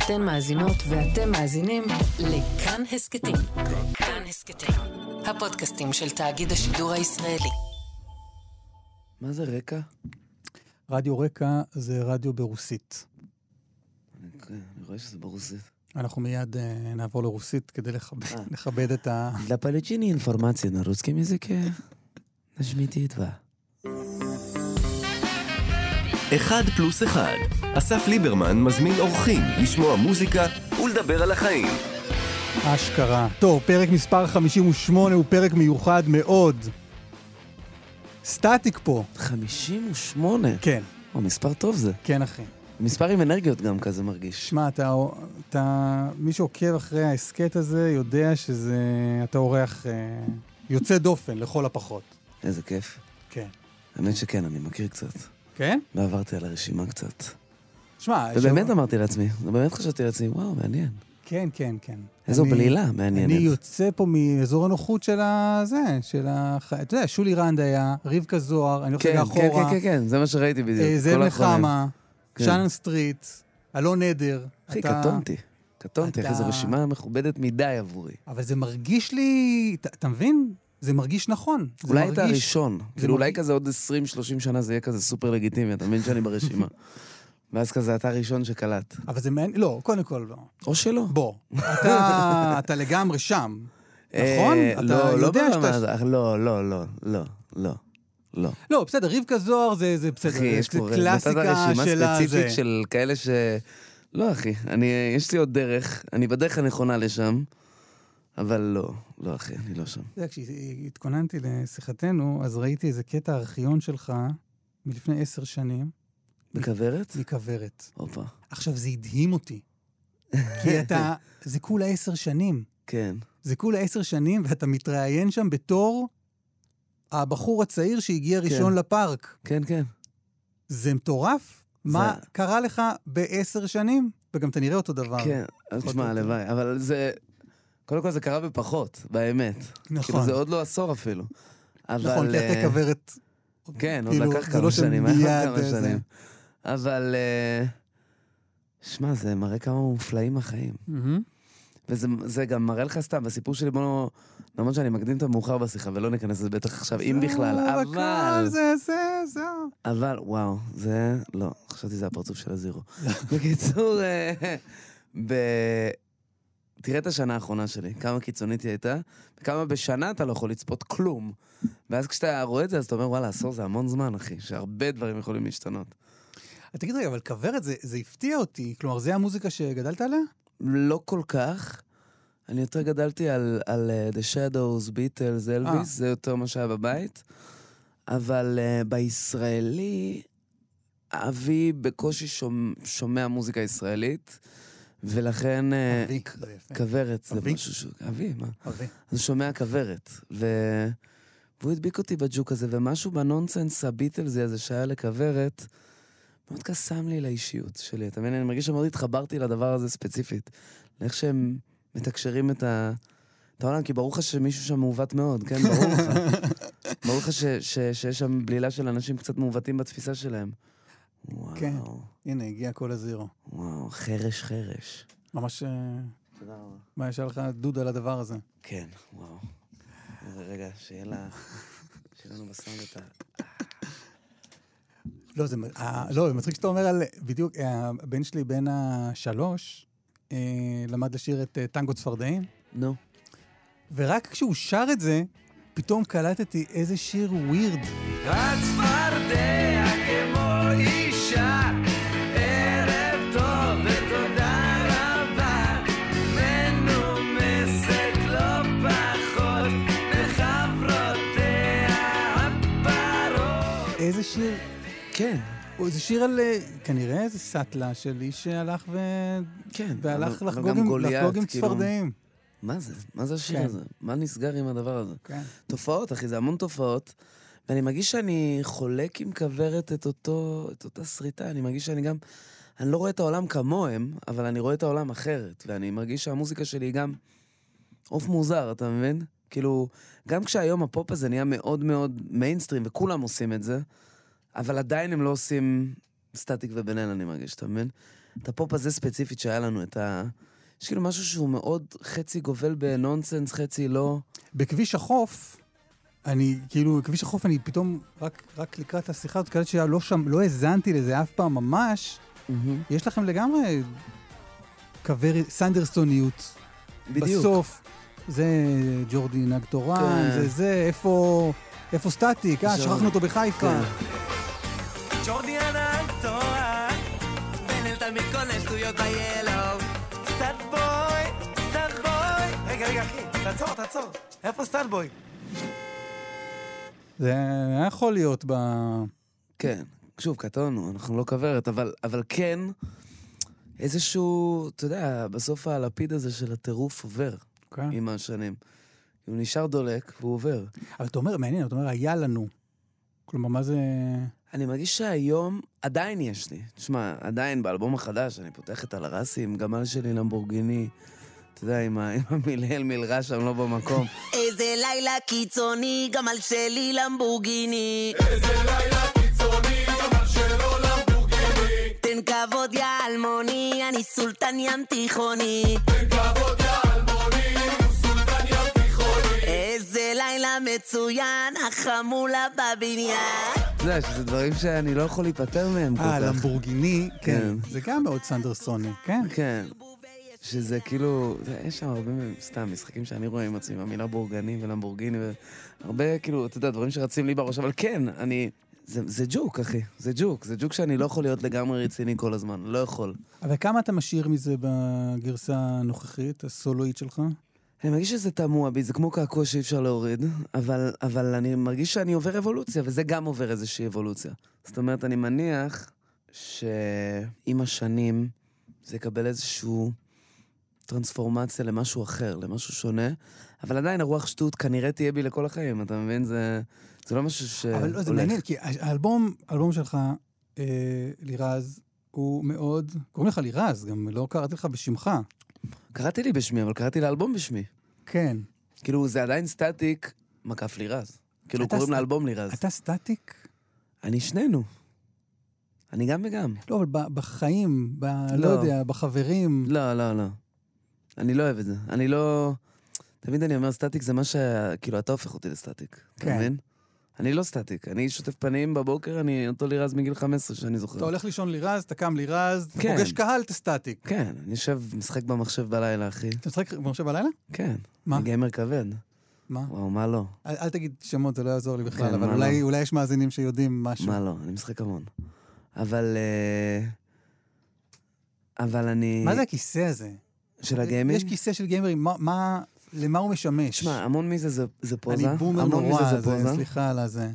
אתן מאזינות ואתם מאזינים לכאן הסכתים. כאן הסכתים, הפודקאסטים של תאגיד השידור הישראלי. מה זה רקע? רדיו רקע זה רדיו ברוסית. אני אני רואה שזה ברוסית. אנחנו מיד uh, נעבור לרוסית כדי לכבד, אה. לכבד את ה... Для получения информации на русском языке нажмите два. אחד פלוס אחד. אסף ליברמן מזמין אורחים לשמוע מוזיקה ולדבר על החיים. אשכרה. טוב, פרק מספר 58 הוא פרק מיוחד מאוד. סטטיק פה. 58? כן, או, מספר טוב זה. כן אחי. מספר עם אנרגיות גם כזה מרגיש. שמע, אתה, אתה, מי שעוקב אחרי ההסכת הזה יודע שזה, אתה אורח אה, יוצא דופן לכל הפחות. איזה כיף. כן. האמת שכן, אני מכיר קצת. כן? ועברתי על הרשימה קצת. שמע, ובאמת שם- אמרתי לעצמי, באמת חשבתי לעצמי, וואו, מעניין. כן, כן, כן. איזו אני- בלילה מעניינת. אני יוצא פה מאזור הנוחות של הזה, של הח... אתה יודע, שולי רנד היה, רבקה זוהר, אני הולך כן, רגע כן, כן, כן, כן, זה מה שראיתי בדיוק. אה, האחרונים. נחמה, כן. שאנן סטריט, אלון עדר. אחי, אתה- קטונתי. קטונתי, אחי, זו אתה- רשימה מכובדת מדי עבורי. אבל זה מרגיש לי, אתה- אתה מבין? זה מרגיש נכון. זה אולי מרגיש- הראשון. כאילו, אולי כזה עוד 20-30 שנה זה יהיה כזה סופר לגיטימי, אתה מבין שאני ברשימה. ואז כזה אתה הראשון שקלט. אבל זה מעניין, לא, קודם כל לא. או שלא. בוא, אתה, אתה לגמרי שם, נכון? אה, אתה לא, לא יודע ברמה שאתה... לא, לא, לא, לא, לא, לא. לא, בסדר, רבקה זוהר זה, זה בסדר, אחי, יש זה פה נתת קלאסיקה רשימה של הזה. ספציפית של כאלה ש... לא, אחי, אני, יש לי עוד דרך, אני בדרך הנכונה לשם, אבל לא, לא, אחי, אני לא שם. אתה יודע, כשהתכוננתי לשיחתנו, אז ראיתי איזה קטע ארכיון שלך מלפני עשר שנים, בכוורת? מכוורת. הופה. עכשיו, זה הדהים אותי. כי אתה, זה כולה עשר שנים. כן. זה כולה עשר שנים, ואתה מתראיין שם בתור הבחור הצעיר שהגיע ראשון כן. לפארק. כן, כן. זה מטורף. מה זה- קרה לך בעשר שנים? וגם אתה נראה אותו דבר. כן, אז תשמע. הלוואי, אבל זה... קודם כל זה קרה בפחות, באמת. כאילו נכון. זה עוד לא עשור אפילו. אבל... נכון, כי אה, אחרי כוורת... כן, עוד כאילו, לקח זה כמה לא שנים, היה כמה זה- שנים. אבל... אה, שמע, זה מראה כמה מופלאים החיים. וזה זה גם מראה לך סתם, בסיפור שלי, בוא... למרות שאני מקדים את המאוחר בשיחה, ולא ניכנס לזה בטח עכשיו, אם בכלל, אבל... זה, זה, זהו. אבל, וואו, זה... לא, חשבתי זה הפרצוף של הזירו. בקיצור, אה, ב... תראה את השנה האחרונה שלי, כמה קיצונית היא הייתה, וכמה בשנה אתה לא יכול לצפות כלום. ואז כשאתה רואה את זה, אז אתה אומר, וואלה, עשור זה המון זמן, אחי, שהרבה דברים יכולים להשתנות. תגיד רגע, אבל כוורת זה, זה הפתיע אותי. כלומר, זה המוזיקה שגדלת עליה? לא כל כך. אני יותר גדלתי על, על uh, The Shadows, Beatles, אה. אלוויס, זה יותר מה שהיה בבית. אבל uh, בישראלי, אבי בקושי שומע, שומע מוזיקה ישראלית, ולכן... אה, אבי, יפה. כוורת, זה? משהו ש... אבי, מה? אבי. אז הוא שומע כוורת. ו... והוא הדביק אותי בג'וק הזה, ומשהו בנונסנס הביטלזי הזה שהיה לכוורת, מאוד קסם לי לאישיות שלי. אתה מבין? אני מרגיש שמאוד התחברתי לדבר הזה ספציפית. לאיך שהם מתקשרים את ה... את העולם, כי ברור לך שמישהו שם מעוות מאוד, כן? ברור לך. ברור לך שיש שם בלילה של אנשים קצת מעוותים בתפיסה שלהם. וואו, כן. הנה, הגיע כל הזירו. וואו, חרש חרש. ממש, אה, תודה רבה. מה, יש לך דוד על הדבר הזה? כן, וואו. רגע, שיהיה לה... שיהיה לנו בסאונד את ה... לא, זה, אה, לא, מצחיק שאתה אומר על, בדיוק, אה, הבן שלי בן השלוש, אה, למד לשיר את אה, טנגו צפרדעים, נו. ורק כשהוא שר את זה, פתאום קלטתי איזה שיר ווירד. הצפרדע כן, איזה שיר על, אה, כנראה איזה סאטלה של איש שהלך ו... כן. והלך אבל- אבל לחגוג גם עם, גוליית, לחגוג עם כאילו, צפרדעים. מה זה? מה זה השיר כן. הזה? מה נסגר עם הדבר הזה? כן. תופעות, אחי, זה המון תופעות. ואני מרגיש שאני חולק עם כוורת את אותו, את אותה שריטה. אני מרגיש שאני גם... אני לא רואה את העולם כמוהם, אבל אני רואה את העולם אחרת. ואני מרגיש שהמוזיקה שלי היא גם עוף מוזר, אתה מבין? כאילו, גם כשהיום הפופ הזה נהיה מאוד מאוד מיינסטרים, וכולם עושים את זה, אבל עדיין הם לא עושים סטטיק אל, אני מרגיש, אתה מבין? את הפופ הזה ספציפית שהיה לנו, את ה... יש כאילו משהו שהוא מאוד חצי גובל בנונסנס, חצי לא. בכביש החוף, אני, כאילו, בכביש החוף אני פתאום, רק, רק לקראת השיחה הזאת, קלטתי שלא שם, לא האזנתי לזה אף פעם ממש. יש לכם לגמרי קווי סנדרסוניות. בדיוק. בסוף, זה ג'ורדי נהג תורן, כן. זה זה, איפה, איפה סטטיק? אה, שכחנו אותו בחיפה. כן. תעצור, תעצור. איפה סטאט בוי? זה היה יכול להיות ב... כן. שוב, קטונו, אנחנו לא כוורת, אבל, אבל כן, איזשהו, אתה יודע, בסוף הלפיד הזה של הטירוף עובר כן. עם השנים. הוא נשאר דולק והוא עובר. אבל אתה אומר, מעניין, אתה אומר, היה לנו. כלומר, מה זה... אני מרגיש שהיום עדיין יש לי. תשמע, עדיין באלבום החדש, אני פותח את הלרסי עם גמל שלי למבורגיני. אתה יודע, עם ה- עם המלהל מלרע שם לא במקום. איזה לילה קיצוני, גם על שלי למבורגיני. תן כבוד יא אלמוני, אני סולטן ים תיכוני. תן כבוד יא אלמוני, סולטן ים תיכוני. איזה לילה מצוין, החמולה בבניין. אתה יודע, שזה דברים שאני לא יכול להיפטר מהם כל אה, כך. למבורגיני, כן. כן. זה גם מאוד סנדרסוני, כן? כן. שזה כאילו, יש שם הרבה סתם משחקים שאני רואה עם עצמי, המילה בורגני ולמבורגיני, והרבה כאילו, אתה יודע, דברים שרצים לי בראש, אבל כן, אני... זה, זה ג'וק, אחי, זה ג'וק, זה ג'וק שאני לא יכול להיות לגמרי רציני כל הזמן, לא יכול. אבל כמה אתה משאיר מזה בגרסה הנוכחית, הסולואית שלך? אני מרגיש שזה תמוה בי, זה כמו קעקוע שאי אפשר להוריד, אבל, אבל אני מרגיש שאני עובר אבולוציה, וזה גם עובר איזושהי אבולוציה. זאת אומרת, אני מניח שעם השנים זה יקבל איזושהי טרנספורמציה למשהו אחר, למשהו שונה, אבל עדיין הרוח שטות כנראה תהיה בי לכל החיים, אתה מבין? זה, זה לא משהו שהולך. אבל לא, זה מעניין, כי האלבום, האלבום שלך, אה, לירז, הוא מאוד... קוראים לך לירז, גם לא קראתי לך בשמך. קראתי לי בשמי, אבל קראתי לאלבום בשמי. כן. כאילו, זה עדיין סטטיק, מקף לירז. כאילו, קוראים סט- לאלבום לירז. אתה סטטיק? אני שנינו. אני גם וגם. לא, אבל בחיים, ב... לא לא. יודע, בחברים. לא, לא, לא. אני לא אוהב את זה. אני לא... תמיד אני אומר, סטטיק זה מה ש... כאילו, אתה הופך אותי לסטטיק. אתה כן. מבין? אני לא סטטיק. אני שוטף פנים בבוקר, אני אותו לירז מגיל 15 שאני זוכר. אתה הולך לישון לירז, אתה קם לירז, אתה כן. פוגש קהל, אתה סטטיק. כן, אני יושב, משחק במחשב בלילה, אחי. אתה משחק במחשב בלילה? כן. מה? אני גיימר כבד. מה? וואו, מה לא? אל, אל תגיד שמות, זה לא יעזור לי בכלל, כן, אבל אולי, לא? אולי יש מאזינים שיודעים משהו. מה לא? אני משחק המון. אבל... אה, אבל אני... מה זה הכיסא הזה? של הגיימינג? יש כיסא של גיימרים, מה, מה, למה הוא משמש? שמע, המון מזה זה, זה פוזה. אני בומר נורא, זה זה. סליחה על הזה.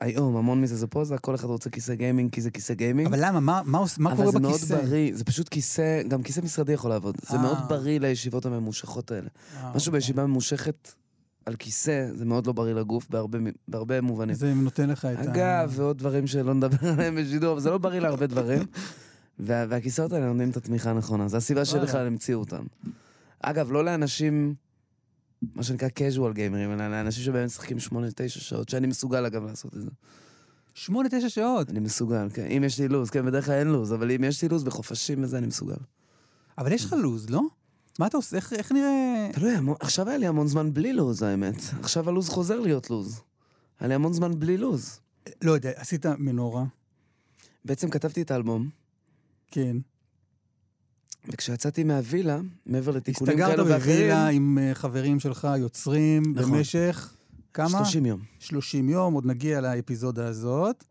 היום, המון מזה זה פוזה, כל אחד רוצה כיסא גיימינג כי זה כיסא גיימינג. אבל למה? מה, מה, מה אבל קורה זה בכיסא? מאוד בריא, זה פשוט כיסא, גם כיסא משרדי יכול לעבוד. זה אה. מאוד בריא לישיבות הממושכות האלה. אה, משהו אוקיי. בישיבה ממושכת על כיסא, זה מאוד לא בריא לגוף בהרבה, בהרבה מובנים. זה נותן לך את ה... אגב, ועוד דברים שלא נדבר עליהם בשידור, אבל זה לא בריא להרבה דברים. וה, והכיסאות האלה נותנים את התמיכה הנכונה, זו הסיבה. שבכלל המציאו אותם. אגב, לא לאנשים, מה שנקרא casual גיימרים, אלא לאנשים שבאמת משחקים 8-9 שעות, שאני מסוגל אגב לעשות את זה. שמונה, תשע שעות. אני מסוגל, כן. אם יש לי לו"ז, כן, בדרך כלל אין לו"ז, אבל אם יש לי לו"ז בחופשים וזה, אני מסוגל. אבל יש לך לו"ז, לא? מה אתה עושה? איך, איך נראה... תלוי, המון- עכשיו היה לי המון זמן בלי לו"ז, האמת. עכשיו הלו"ז חוזר להיות לו"ז. היה לי המון זמן בלי לו"ז. לא יודע, עשית מנורה, בעצם כתבתי את האלבום, כן. וכשיצאתי מהווילה, מעבר לתיקונים כאלו הסתגרת ואחרים, בווילה עם אה, חברים שלך יוצרים נכון. במשך כמה? 30 יום. 30 יום, עוד נגיע לאפיזודה הזאת.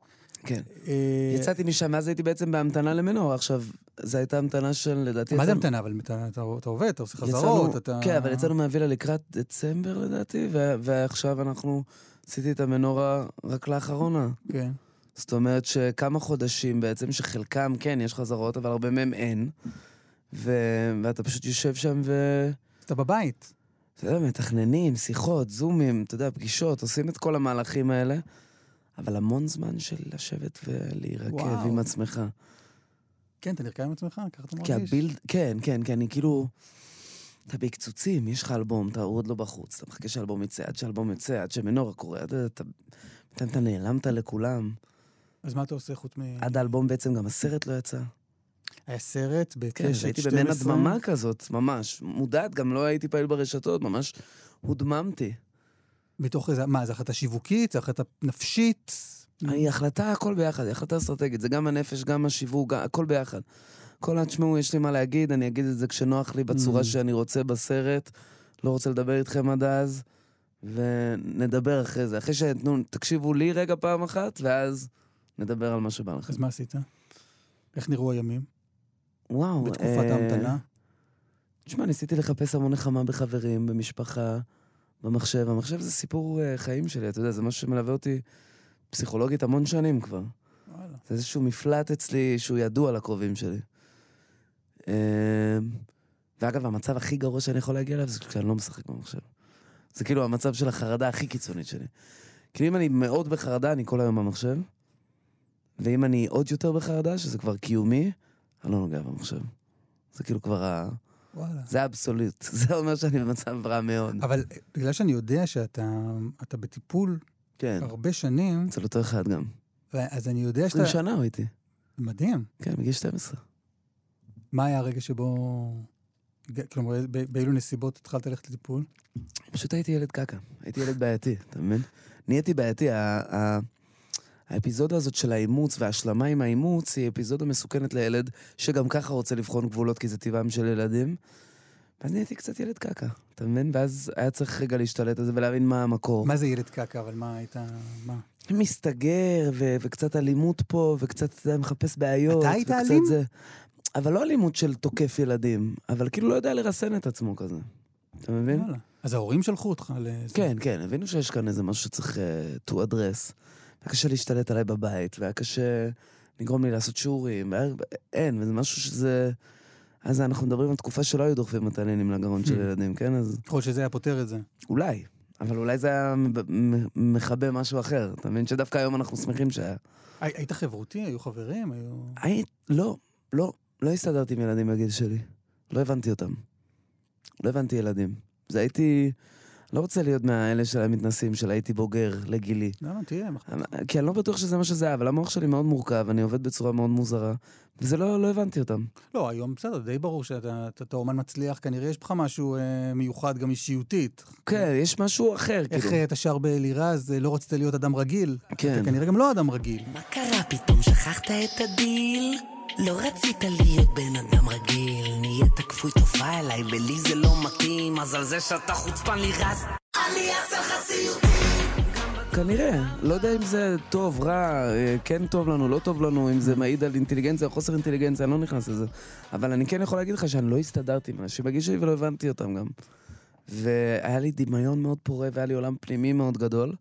כן. אה, יצאתי משם, אז הייתי בעצם בהמתנה למנור. עכשיו, זו הייתה המתנה של, לדעתי... מה זה המתנה? אבל אתה, אתה, אתה עובד, אתה עושה יצאנו- חזרות, אתה... כן, אבל יצאנו מהווילה לקראת דצמבר לדעתי, ועכשיו אנחנו... עשיתי את המנורה רק לאחרונה. כן. זאת אומרת שכמה חודשים בעצם, שחלקם, כן, יש חזרות, אבל הרבה מהם אין. ו- ואתה פשוט יושב שם ו... אתה בבית. אתה יודע, מתכננים, שיחות, זומים, אתה יודע, פגישות, עושים את כל המהלכים האלה, אבל המון זמן של לשבת ולהירקב וואו. עם עצמך. כן, אתה נרקם עם עצמך? ככה אתה כי מרגיש? הבילד, כן, כן, כי אני כאילו... אתה בהקצוצים, יש לך אלבום, אתה עוד לא בחוץ, אתה מחכה שהאלבום יצא, עד שהאלבום יצא, עד שמנורה קורה, אתה, אתה, אתה, אתה נעלמת לכולם. אז מה אתה עושה חוץ מ... עד האלבום בעצם גם הסרט לא יצא. היה סרט כן, בקשת 12. הייתי במעין הדממה כזאת, ממש. מודעת, גם לא הייתי פעיל ברשתות, ממש הודממתי. מתוך איזה, מה, זו החלטה שיווקית? זו החלטה נפשית? היא החלטה, הכל ביחד, היא החלטה אסטרטגית. זה גם הנפש, גם השיווק, הכל ביחד. כל. תשמעו, יש לי מה להגיד, אני אגיד את זה כשנוח לי, בצורה Mm. שאני רוצה בסרט. לא רוצה לדבר איתכם עד אז, ונדבר אחרי זה. אחרי שתנו, תקשיבו לי רגע פעם אחת, ואז נדבר על מה שבא לכם. אז מה עשית? איך נראו הימים? וואו. בתקופת אה, ההמתנה? תשמע, ניסיתי לחפש המון נחמה בחברים, במשפחה, במחשב. המחשב זה סיפור uh, חיים שלי, אתה יודע, זה משהו שמלווה אותי פסיכולוגית המון שנים כבר. וואלה. זה איזשהו מפלט אצלי שהוא ידוע לקרובים שלי. Uh, ואגב, המצב הכי גרוע שאני יכול להגיע אליו זה כשאני לא משחק במחשב. זה כאילו המצב של החרדה הכי קיצונית שלי. כאילו אם אני מאוד בחרדה, אני כל היום במחשב, ואם אני עוד יותר בחרדה, שזה כבר קיומי, אני לא נוגע במחשב. זה כאילו כבר ה... וואלה. זה אבסולוט. זה אומר שאני במצב רע מאוד. אבל אה, בגלל שאני יודע שאתה אתה בטיפול כן. הרבה שנים, אצל אותו אחד גם. אז אני יודע 20 שאתה... שנה הוא איתי. מדהים. כן, בגיל 12. מה היה הרגע שבו... כלומר, באילו נסיבות התחלת ללכת לטיפול? פשוט הייתי ילד קקה. הייתי ילד בעייתי, אתה מבין? נהייתי בעייתי. ה- האפיזודה הזאת של האימוץ וההשלמה עם האימוץ היא אפיזודה מסוכנת לילד שגם ככה רוצה לבחון גבולות כי זה טבעם של ילדים. ואז נהייתי קצת ילד קקה, אתה מבין? ואז היה צריך רגע להשתלט על זה ולהבין מה המקור. מה זה ילד קקה, אבל מה היית... מה? מסתגר, ו- וקצת אלימות פה, וקצת, אתה מחפש בעיות. אתה היית אלים? זה. אבל לא אלימות של תוקף ילדים, אבל כאילו לא יודע לרסן את עצמו כזה. אתה מבין? וואלה. אז ההורים שלחו אותך לזה. כן, כן, הבינו שיש כאן איזה משהו שצריך uh, to address. היה קשה להשתלט עליי בבית, והיה קשה לגרום לי לעשות שיעורים, והיה- אין, וזה משהו שזה... אז אנחנו מדברים על תקופה שלא היו דוחפים מטענים לגרון של Hmm. ילדים, כן? אז יכול להיות שזה היה פותר את זה. אולי. אבל אולי זה היה מכבה משהו אחר. אתה מבין שדווקא היום אנחנו שמחים שהיה. הי- היית חברותי? היו חברים? היו... היית, לא, לא, לא הסתדרתי עם ילדים בגיל שלי. לא הבנתי אותם. לא הבנתי ילדים. זה הייתי... לא רוצה להיות מהאלה של המתנסים של הייתי בוגר לגילי. לא, לא, תהיה. מה אכפת לך? כי אני לא בטוח שזה מה שזה היה, אבל המוח שלי מאוד מורכב, אני עובד בצורה מאוד מוזרה, וזה לא, לא הבנתי אותם. לא, היום בסדר, די ברור שאתה אתה- אתה אומן מצליח, כנראה יש בך משהו אה, מיוחד גם אישיותית. כן, יש משהו אחר, איך כאילו. אה, אתה שר בלירז, אה, לא רצית להיות אדם רגיל? כן. אתה כנראה גם לא אדם רגיל. מה קרה פתאום שכחת את הדיל? לא רצית להיות בן אדם רגיל נהיית כפוי טובה אליי ולי זה לא מתאים אז על זה שאתה חוצפן לירז אני אעשה לך סיוט כנראה. לא יודע אם זה טוב, רע, אה, כן טוב לנו, לא טוב לנו, אם זה מעיד על אינטליגנציה או חוסר אינטליגנציה, אני לא נכנס לזה. אבל אני כן יכול להגיד לך שאני לא הסתדרתי עם אנשים בגיל שלי ולא הבנתי אותם גם. והיה לי דמיון מאוד פורה והיה לי עולם פנימי מאוד גדול,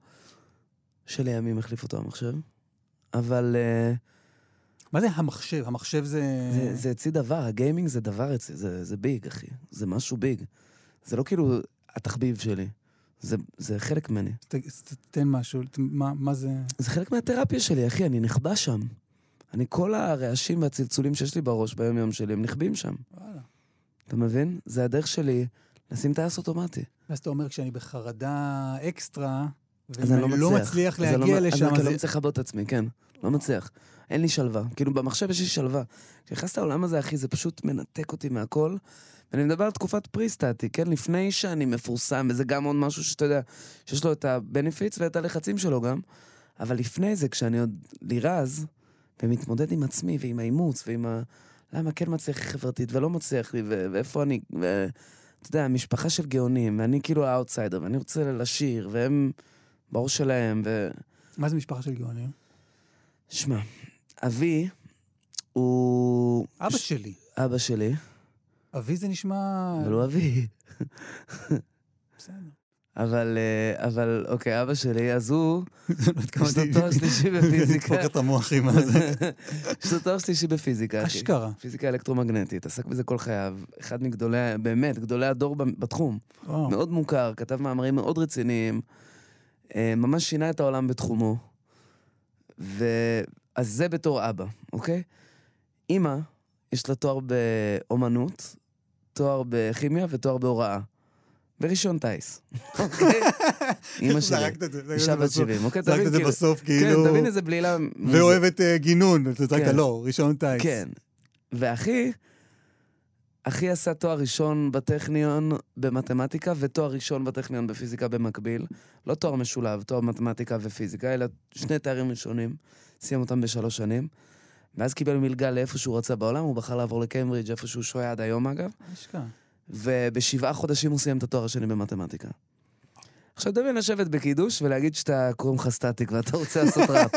שלימים החליף אותו המחשב. אבל אה, מה זה המחשב? המחשב זה... זה, זה אצלי דבר, הגיימינג זה דבר אצלי, זה, זה ביג, אחי. זה משהו ביג. זה לא כאילו התחביב שלי. זה, זה חלק ממני. ת- ת- תן משהו, ת- מה מה זה... זה חלק מהתרפיה שלי, אחי, אני נחבא שם. אני, כל הרעשים והצלצולים שיש לי בראש ביום-יום שלי, הם נחבים שם. וואלה. אתה מבין? זה הדרך שלי לשים טייס אוטומטי. ואז אתה אומר, כשאני בחרדה אקסטרה, אז אני לא. לא מצליח אז להגיע לא, לשם, אז אז אני לא מצליח לכבות את עצמי, כן. לא מצליח. אין לי שלווה. כאילו, במחשב יש לי שלווה. כשנכנס לעולם הזה, אחי, זה פשוט מנתק אותי מהכל. ואני מדבר על תקופת פריסטטי, כן? לפני שאני מפורסם, וזה גם עוד משהו שאתה יודע, שיש לו את ה-benefits ואת הלחצים שלו גם. אבל לפני זה, כשאני עוד לירז, ומתמודד עם עצמי ועם האימוץ ועם ה... למה כן מצליח לי חברתית ולא מצליח לי, ו- ואיפה אני... ו- אתה יודע, משפחה של גאונים, ואני כאילו האוטסיידר, ואני רוצה לשיר, והם בראש שלהם, ו... מה זה משפחה של גאונים? שמע, אבי הוא... אבא שלי. אבא שלי, אבי זה נשמע... אבל הוא אבי. בסדר. אבל, אה, אבל, אוקיי, אבא שלי, אז הוא, יש לו תואר שלישי בפיזיקה. לדפוק את המוח עם הזה. יש לו תואר שלישי בפיזיקה. אשכרה. פיזיקה אלקטרומגנטית, עסק בזה כל חייו. אחד מגדולי, באמת, גדולי הדור בתחום. מאוד מוכר, כתב מאמרים מאוד רציניים, אה, ממש שינה את העולם בתחומו. אז זה בתור אבא, אוקיי? אימא, יש לה תואר באומנות, תואר בכימיה ותואר בהוראה. ורישיון טיס, אוקיי? אימא שלי, אישה בת בסוף. 70, אוקיי? זרקת את זה כאילו- בסוף, כן, כאילו... תבין איזה בלילה... ואוהבת אה, גינון, אתה זרקת כן. לא, ראשון טייס. כן. ואחי, אחי עשה תואר ראשון בטכניון במתמטיקה ותואר ראשון בטכניון בפיזיקה במקביל. לא תואר משולב, תואר מתמטיקה ופיזיקה, אלא שני תארים ראשונים. סיים אותם בשלוש שנים. ואז קיבל מלגה לאיפה שהוא רצה בעולם, הוא בחר לעבור לקיימברידג' איפה שהוא שוהה עד היום אגב. אשכרה. ובשבעה חודשים הוא סיים את התואר השני במתמטיקה. עכשיו דמיין לשבת בקידוש ולהגיד שאתה קוראים לך סטטיק ואתה רוצה לעשות ראפ.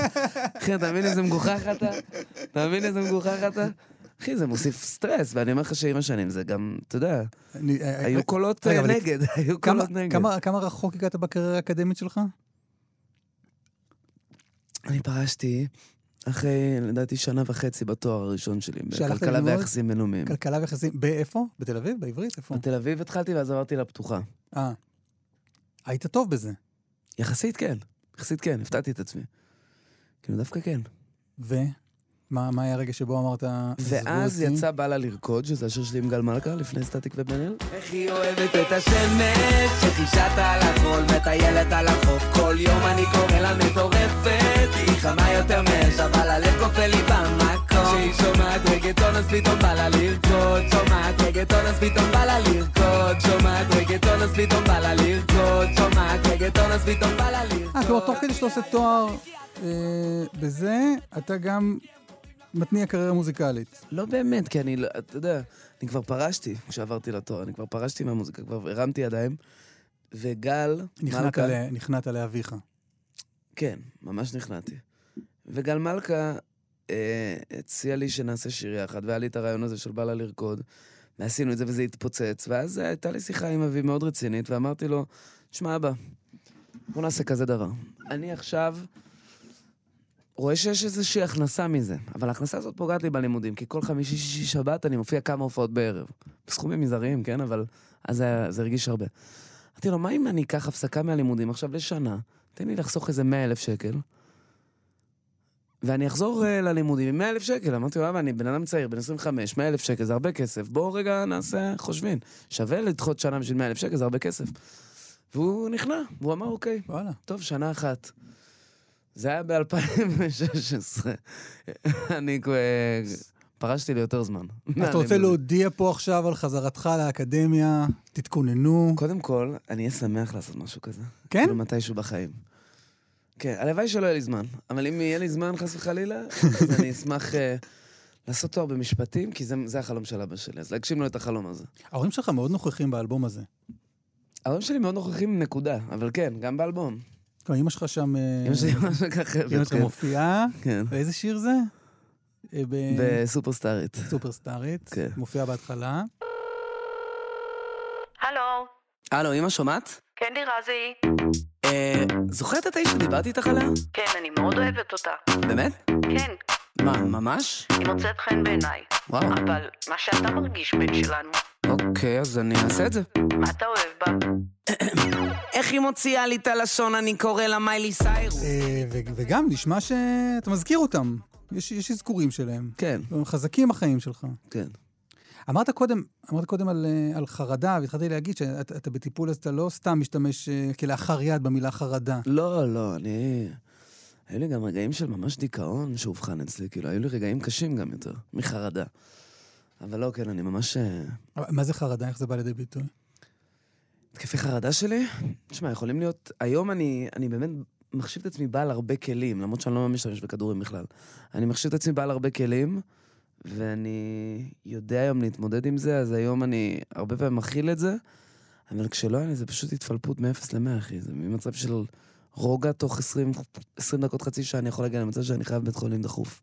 אחי, אתה מבין איזה מגוחך אתה? אתה מבין איזה מגוחך אתה? אחי, זה מוסיף סטרס, ואני אומר לך שעם השנים זה גם, אתה יודע, היו קולות נגד, היו קולות נגד. כמה- כמה רחוק הגעת בקריירה האקדמית שלך? אני פרשתי אחרי, לדעתי, שנה וחצי בתואר הראשון שלי, בכלכלה? ויחסים בינלאומיים. כלכלה ויחסים, באיפה? בתל אביב? בעברית? איפה? בתל אביב התחלתי ואז עברתי לפתוחה. אה. היית טוב בזה. יחסית כן, יחסית כן, הפתעתי את עצמי. כאילו, דווקא כן. ומה מה היה הרגע שבו אמרת... "עזבו ואז אותי"? יצא בא לה לרקוד, שזה השיר שלי עם גל מלכה, לפני סטטיק ובן אל. איך היא אוהבת את השמש, שטה על החול, מטיילת על החוף, כל יום אני קורא לה מטורפת, היא חמה יותר מאש, אבל הלב כופה לי במקום. כשהיא שומעת רגטון אז פתאום בא לה לרקוד, שומעת רגטון אז פתאום בא לה לרקוד, שומעת רגטון אז פתאום בא לה לרקוד, שומעת רגטון אז פתאום בא לה לרקוד. אה, כלומר, תוך כדי שאתה עושה תואר אה, בזה, אתה גם מתניע קריירה מוזיקלית. לא באמת, כי אני, לא- אתה יודע, אני כבר פרשתי כשעברתי לתואר, אני כבר פרשתי מהמוזיקה, כבר הרמתי ידיים, וגל נכנעת מלכה, ל- נכנעת לאביך. כן, ממש נכנעתי. וגל מלכה אה, הציע לי שנעשה שיר יחד, והיה לי את הרעיון הזה של בא לה לרקוד, ועשינו את זה וזה התפוצץ, ואז הייתה לי שיחה עם אבי מאוד רצינית, ואמרתי לו, תשמע אבא, בוא נעשה כזה דבר. אני עכשיו רואה שיש איזושהי הכנסה מזה, אבל ההכנסה הזאת פוגעת לי בלימודים, כי כל חמישי, שישי, שבת אני מופיע כמה הופעות בערב. בסכומים מזעריים, כן? אבל אז זה, הרגיש הרבה. אמרתי לו, מה אם אני אקח הפסקה מהלימודים עכשיו לשנה, תן לי לחסוך איזה 100 אלף שקל, ואני אחזור uh, ללימודים עם 100 אלף שקל. אמרתי לו, אבא, אני בן אדם צעיר, בן 25, 100 אלף שקל זה הרבה כסף, בואו רגע נעשה חושבים. שווה לדחות שנה בשביל 100 אלף שקל, זה הרבה כסף. והוא נכנע, והוא אמר, אוקיי, וואלה. טוב, שנה אחת. זה היה ב-2016. אני. פרשתי לי יותר זמן. אתה רוצה להודיע פה עכשיו על חזרתך לאקדמיה, תתכוננו. קודם כל, אני אהיה שמח לעשות משהו כזה. כן? כאילו מתישהו בחיים. כן, הלוואי שלא יהיה לי זמן. אבל אם יהיה לי זמן, חס וחלילה, אז אני אשמח אה, לעשות תואר במשפטים, כי זה, זה החלום של אבא שלי, אז להגשים לו את החלום הזה. ההורים שלך מאוד נוכחים באלבום הזה. ההורים שלי מאוד נוכחים, נקודה. אבל כן, גם באלבום. כלומר, אמא שלך שם... אה, אמא שלי ממש מככבת, אמא שלך. מופיעה. כן. ואיזה שיר זה? אה, ב- בסופרסטארית. סופרסטארית. כן. מופיעה בהתחלה. הלו, הלו, אמא שומעת? כן לירזי? אה, זוכרת את האיש שדיברתי איתך עליה? כן, אני מאוד אוהבת אותה. באמת? כן, מה, ממש? היא מוצאת חן בעיניי. וואו. אבל מה שאתה מרגיש בן שלנו, אוקיי, אז אני אעשה את זה. מה אתה אוהב בה? איך היא מוציאה לי את הלשון, אני קורא לה מיילי סיירוס. אה, ו- וגם נשמע שאתה מזכיר אותם. יש יש אזכורים שלהם. כן, הם חזקים החיים שלך. כן. אמרת קודם, אמרת קודם על, אה, על חרדה, והתחלתי להגיד שאתה אתה בטיפול אז אתה לא סתם משתמש אה, כלאחר יד במילה חרדה. לא, לא, אני... היו לי גם רגעים של ממש דיכאון שאובחן אצלי, כאילו, היו לי רגעים קשים גם יותר, מחרדה. אבל לא, כן, אני ממש... מה זה חרדה? איך זה בא לידי ביטוי? התקפי חרדה שלי? תשמע, יכולים להיות... היום אני, אני באמת מחשיב את עצמי בעל הרבה כלים, למרות שאני לא משתמש בכדורים בכלל. אני מחשיב את עצמי בעל הרבה כלים, ואני יודע היום להתמודד עם זה, אז היום אני הרבה פעמים מכיל את זה, אבל כשלא היה לי זה פשוט התפלפות מ-0 ל-100, אחי. זה ממצב של רוגע תוך 20, 20 דקות, חצי שעה, אני יכול להגיע למצב שאני חייב בית חולים דחוף.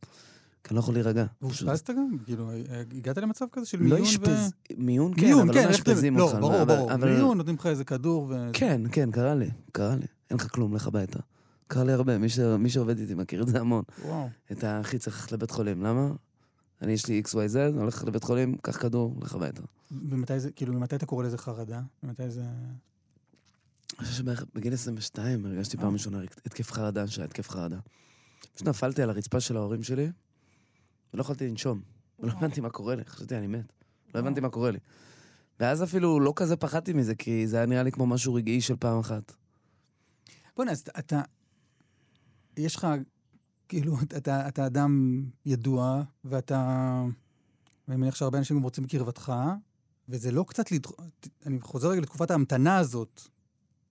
כי אני לא יכול להירגע. ואושפזת גם? כאילו, אה, הגעת למצב כזה של לא מיון ו... אשפז... מיון כן, אבל כן, לא אתה- מאשפזים לא, אותך. ברור, אבל- ברור. אבל- מיון, נותנים לך איזה כדור ו... כן, כן, קרה לי, קרה לי. אין לך כלום, לך הביתה. קרה לי הרבה, מי, שעובד איתי מכיר את זה המון. וואו. את האחי צריך ללכת לבית חולים, למה? אני, יש לי XYZ, אני הולך לבית חולים, קח כדור, לך הביתה. ומתי זה, כאילו, ממתי אתה קורא לזה חרדה? ממתי זה... אני חושב שבערך בגיל 22 הרגשתי פעם ראשונה התקף חרדה, שהיה התקף חרדה. פשוט נפלתי על הרצפה של ההורים שלי, ולא יכולתי לנשום. ולא הבנתי מה קורה לי, חשבתי אני מת. לא הבנתי מה קורה לי. ואז אפילו לא כזה פחדתי מזה, כי זה היה נראה לי כמו משהו רגעי של פעם אחת. בוא'נה, אז אתה-. יש לך, כאילו, אתה, אתה אדם ידוע, ואתה ואני מניח שהרבה אנשים גם רוצים בקרבתך, וזה לא קצת לדח... אני חוזר רגע לתקופת ההמתנה הזאת,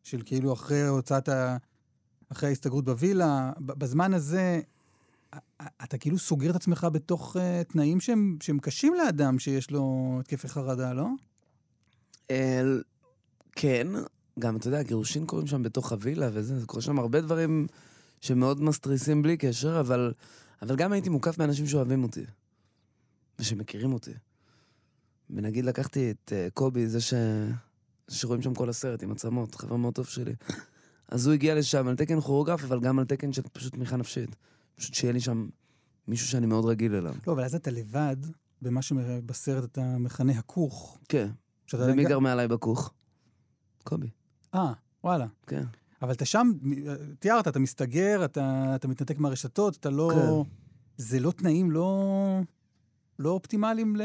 של כאילו אחרי הוצאת ה... אחרי ההסתגרות בווילה, בזמן הזה, אתה כאילו סוגר את עצמך בתוך uh, תנאים שהם, שהם קשים לאדם שיש לו התקפי חרדה, לא? אל... כן, גם, אתה יודע, גירושין קורים שם בתוך הווילה וזה, זה קורה שם הרבה דברים שמאוד מסטריסים בלי קשר, אבל, אבל גם הייתי מוקף באנשים שאוהבים אותי, ושמכירים אותי. ונגיד לקחתי את uh, קובי, זה ש... שרואים שם כל הסרט עם עצמות, חבר מאוד טוב שלי. אז הוא הגיע לשם על תקן כוריאוגרף, אבל גם על תקן של פשוט תמיכה נפשית. פשוט שיהיה לי שם מישהו שאני מאוד רגיל אליו. לא, אבל אז אתה לבד, במה שבסרט אתה מכנה הכוך. כן. ומי גר מעליי בכוך? קובי. אה, וואלה. כן. אבל אתה שם, תיארת, אתה מסתגר, אתה, אתה מתנתק מהרשתות, אתה לא... כן. זה לא תנאים לא, לא אופטימליים ל...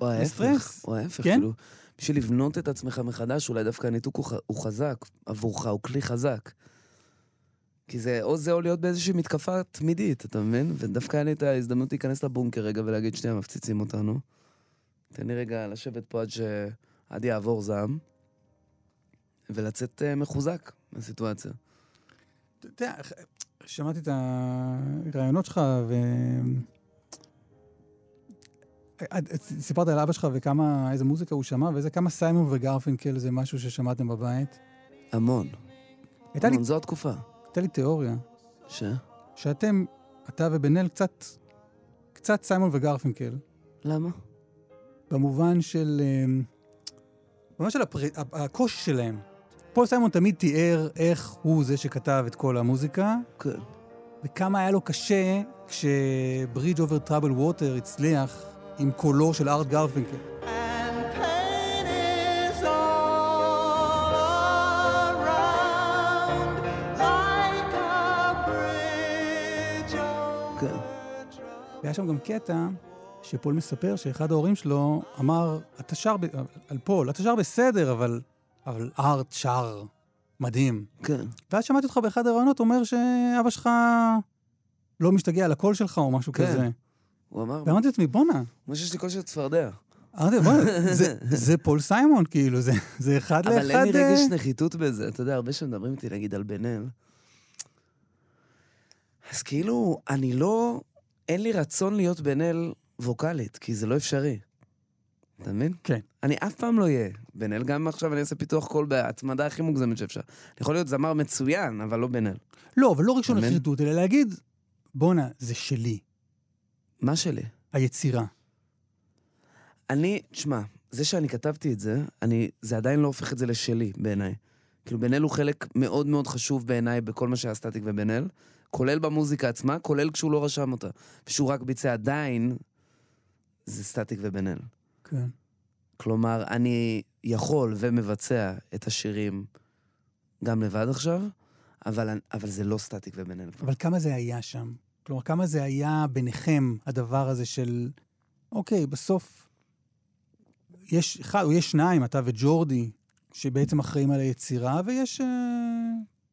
או לסטרס. או ההפך, כן? כאילו, בשביל לבנות את עצמך מחדש, אולי דווקא הניתוק הוא, הוא חזק עבורך, הוא כלי חזק. כי זה או זה או להיות באיזושהי מתקפה תמידית, אתה מבין? ודווקא היה לי את ההזדמנות להיכנס לבונקר רגע ולהגיד, שנייה, מפציצים אותנו. תן לי רגע לשבת פה עד, ש... עד יעבור זעם, ולצאת uh, מחוזק מהסיטואציה. אתה יודע, שמעתי את הרעיונות שלך, ו... את- את סיפרת על אבא שלך וכמה, איזה מוזיקה הוא שמע, ואיזה כמה סיימון וגרפינקל זה משהו ששמעתם בבית. המון. הייתה לי, המון, זו התקופה. הייתה לי תיאוריה, ש? שאתם, אתה ובן אל, קצת, קצת סיימון וגרפינקל. למה? במובן של... אמ, במובן של הפר... הקושי שלהם. פול סיימון תמיד תיאר איך הוא זה שכתב את כל המוזיקה, כן. וכמה היה לו קשה כש Bridge Over Troubled Water הצליח עם קולו של ארט גרפינקל. והיה שם גם קטע שפול מספר שאחד ההורים שלו אמר, אתה שר, ב... על פול, אתה שר בסדר, אבל, אבל ארט שר מדהים. כן. ואז שמעתי אותך באחד הראיונות אומר שאבא שלך לא משתגע על הקול שלך או משהו כן. כזה. הוא אמר, ואמרתי לעצמי, בואנה, כמו שיש לי קול של צפרדע. אמרתי, בואנה, זה, זה פול סיימון, כאילו, זה, זה אחד לאחד... אבל אין לי אה, רגש נחיתות בזה. אתה יודע, הרבה שמדברים איתי, נגיד, על בן אל. אז כאילו, אני לא... אין לי רצון להיות בן אל ווקאלית, כי זה לא אפשרי. אתה מבין? כן. אני אף פעם לא אהיה בן אל, גם עכשיו אני אעשה פיתוח קול בהתמדה הכי מוגזמת שאפשר. אני יכול להיות זמר מצוין, אבל לא בן אל. לא, אבל לא ראשון אמן. נחיתות, אלא להגיד, בואנה, זה שלי, מה שלי? היצירה. אני, תשמע, זה שאני כתבתי את זה, אני, זה עדיין לא הופך את זה לשלי, בעיניי. כאילו, בן אל הוא חלק מאוד מאוד חשוב בעיניי בכל מה שהיה סטטיק ובן אל, כולל במוזיקה עצמה, כולל כשהוא לא רשם אותה. ושהוא רק ביצע עדיין, זה סטטיק ובן אל. כן. כלומר, אני יכול ומבצע את השירים גם לבד עכשיו, אבל, אבל זה לא סטטיק ובן אל. אבל כמה זה היה שם? כלומר, כמה זה היה ביניכם, הדבר הזה של, אוקיי, בסוף יש אחד, או יש שניים, אתה וג'ורדי, שבעצם אחראים על היצירה, ויש, אה,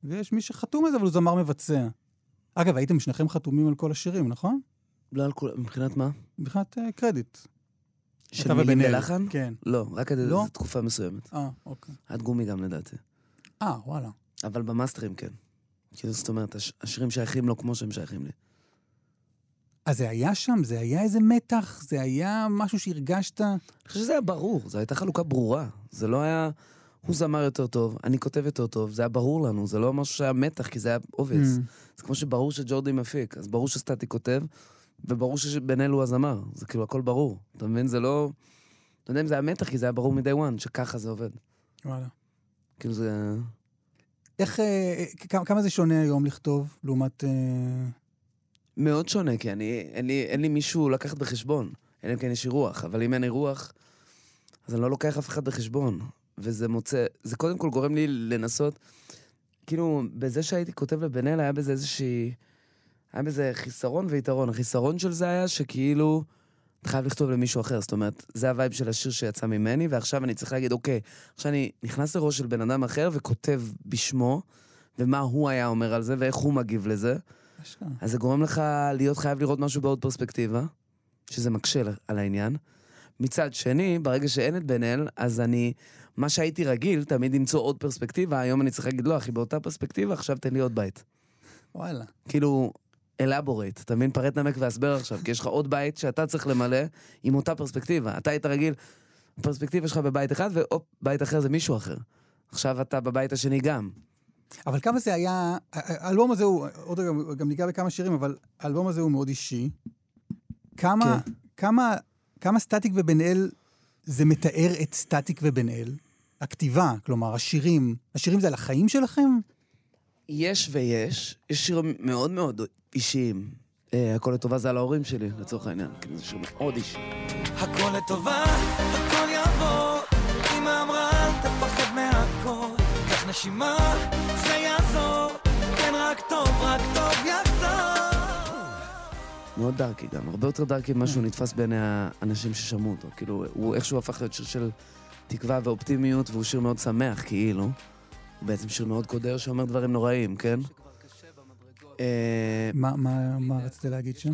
ויש מי שחתום על זה, אבל הוא זמר מבצע. אגב, הייתם שניכם חתומים על כל השירים, נכון? לא על כול, מבחינת מה? מבחינת אה, קרדיט. של מילים. ולחן? כן. לא, רק עד לא? תקופה מסוימת. אה, אוקיי. עד גומי גם לדעתי. אה, וואלה. אבל במאסטרים כן. כאילו, זאת אומרת, הש- השירים שייכים לו כמו שהם שייכים לי. אז זה היה שם? זה היה איזה מתח? זה היה משהו שהרגשת? אני חושב שזה היה ברור, זו הייתה חלוקה ברורה. זה לא היה, הוא זמר יותר טוב, אני כותב יותר טוב, זה היה ברור לנו, זה לא משהו שהיה מתח, כי זה היה obvious. Mm. זה כמו שברור שג'ורדי מפיק, אז ברור שסטטיק כותב, וברור שבן אל הוא הזמר. זה כאילו הכל ברור. אתה מבין? זה לא... לא יודע אם זה היה מתח, כי זה היה ברור מ-day one, שככה זה עובד. וואלה. כאילו זה... איך, אה, כמה, כמה זה שונה היום לכתוב לעומת... אה, מאוד שונה, כי אני, אין לי, אין לי מישהו לקחת בחשבון. אלא אם כן יש אירוח, אבל אם אין אירוח, אז אני לא לוקח אף אחד בחשבון. וזה מוצא, זה קודם כל גורם לי לנסות, כאילו, בזה שהייתי כותב לבן אל, היה בזה איזושהי... היה בזה חיסרון ויתרון. החיסרון של זה היה שכאילו, אתה חייב לכתוב למישהו אחר. זאת אומרת, זה ה vibe של השיר שיצא ממני, ועכשיו אני צריך להגיד, אוקיי, עכשיו אני נכנס לראש של בן אדם אחר וכותב בשמו, ומה הוא היה אומר על זה, ואיך הוא מגיב לזה. אשכרה. אז זה גורם לך להיות חייב לראות משהו בעוד פרספקטיבה, שזה מקשה על העניין. מצד שני, ברגע שאין את בן אל, אז אני, מה שהייתי רגיל, תמיד למצוא עוד פרספקטיבה, היום אני צריך להגיד, לא, אחי, באותה פרספקטיבה, עכשיו תן לי עוד בית. וואלה. כאילו, אלבורייט, אתה מבין? פרט נמק והסבר עכשיו, כי יש לך עוד בית שאתה צריך למלא עם אותה פרספקטיבה. אתה היית רגיל, הפרספקטיבה שלך בבית אחד, והופ, בית אחר זה מישהו אחר. עכשיו אתה בבית השני גם. אבל כמה זה היה, האלבום הזה הוא, עוד רגע, גם ניגע בכמה שירים, אבל האלבום הזה הוא מאוד אישי. כמה, כן. כמה, כמה סטטיק ובן אל זה מתאר את סטטיק ובן אל? הכתיבה, כלומר, השירים, השירים זה על החיים שלכם? יש ויש, יש שירים מאוד מאוד אישיים. אה, הכל לטובה זה על ההורים שלי, לצורך העניין. כאילו, זה שיר מאוד אישי. הכל לטובה, הכל יעבור. אמא אמרה, אל תפחד מהכל. קח נשימה, זה יעזור. כן, רק טוב, רק טוב יחזור. מאוד דארקי גם, הרבה יותר דארקי ממה שהוא נתפס בעיני האנשים ששמעו אותו. כאילו, הוא איכשהו הפך להיות שיר של תקווה ואופטימיות, והוא שיר מאוד שמח, כאילו. הוא בעצם שיר מאוד קודר שאומר דברים נוראים, כן? אה, מה, רצית להגיד שם?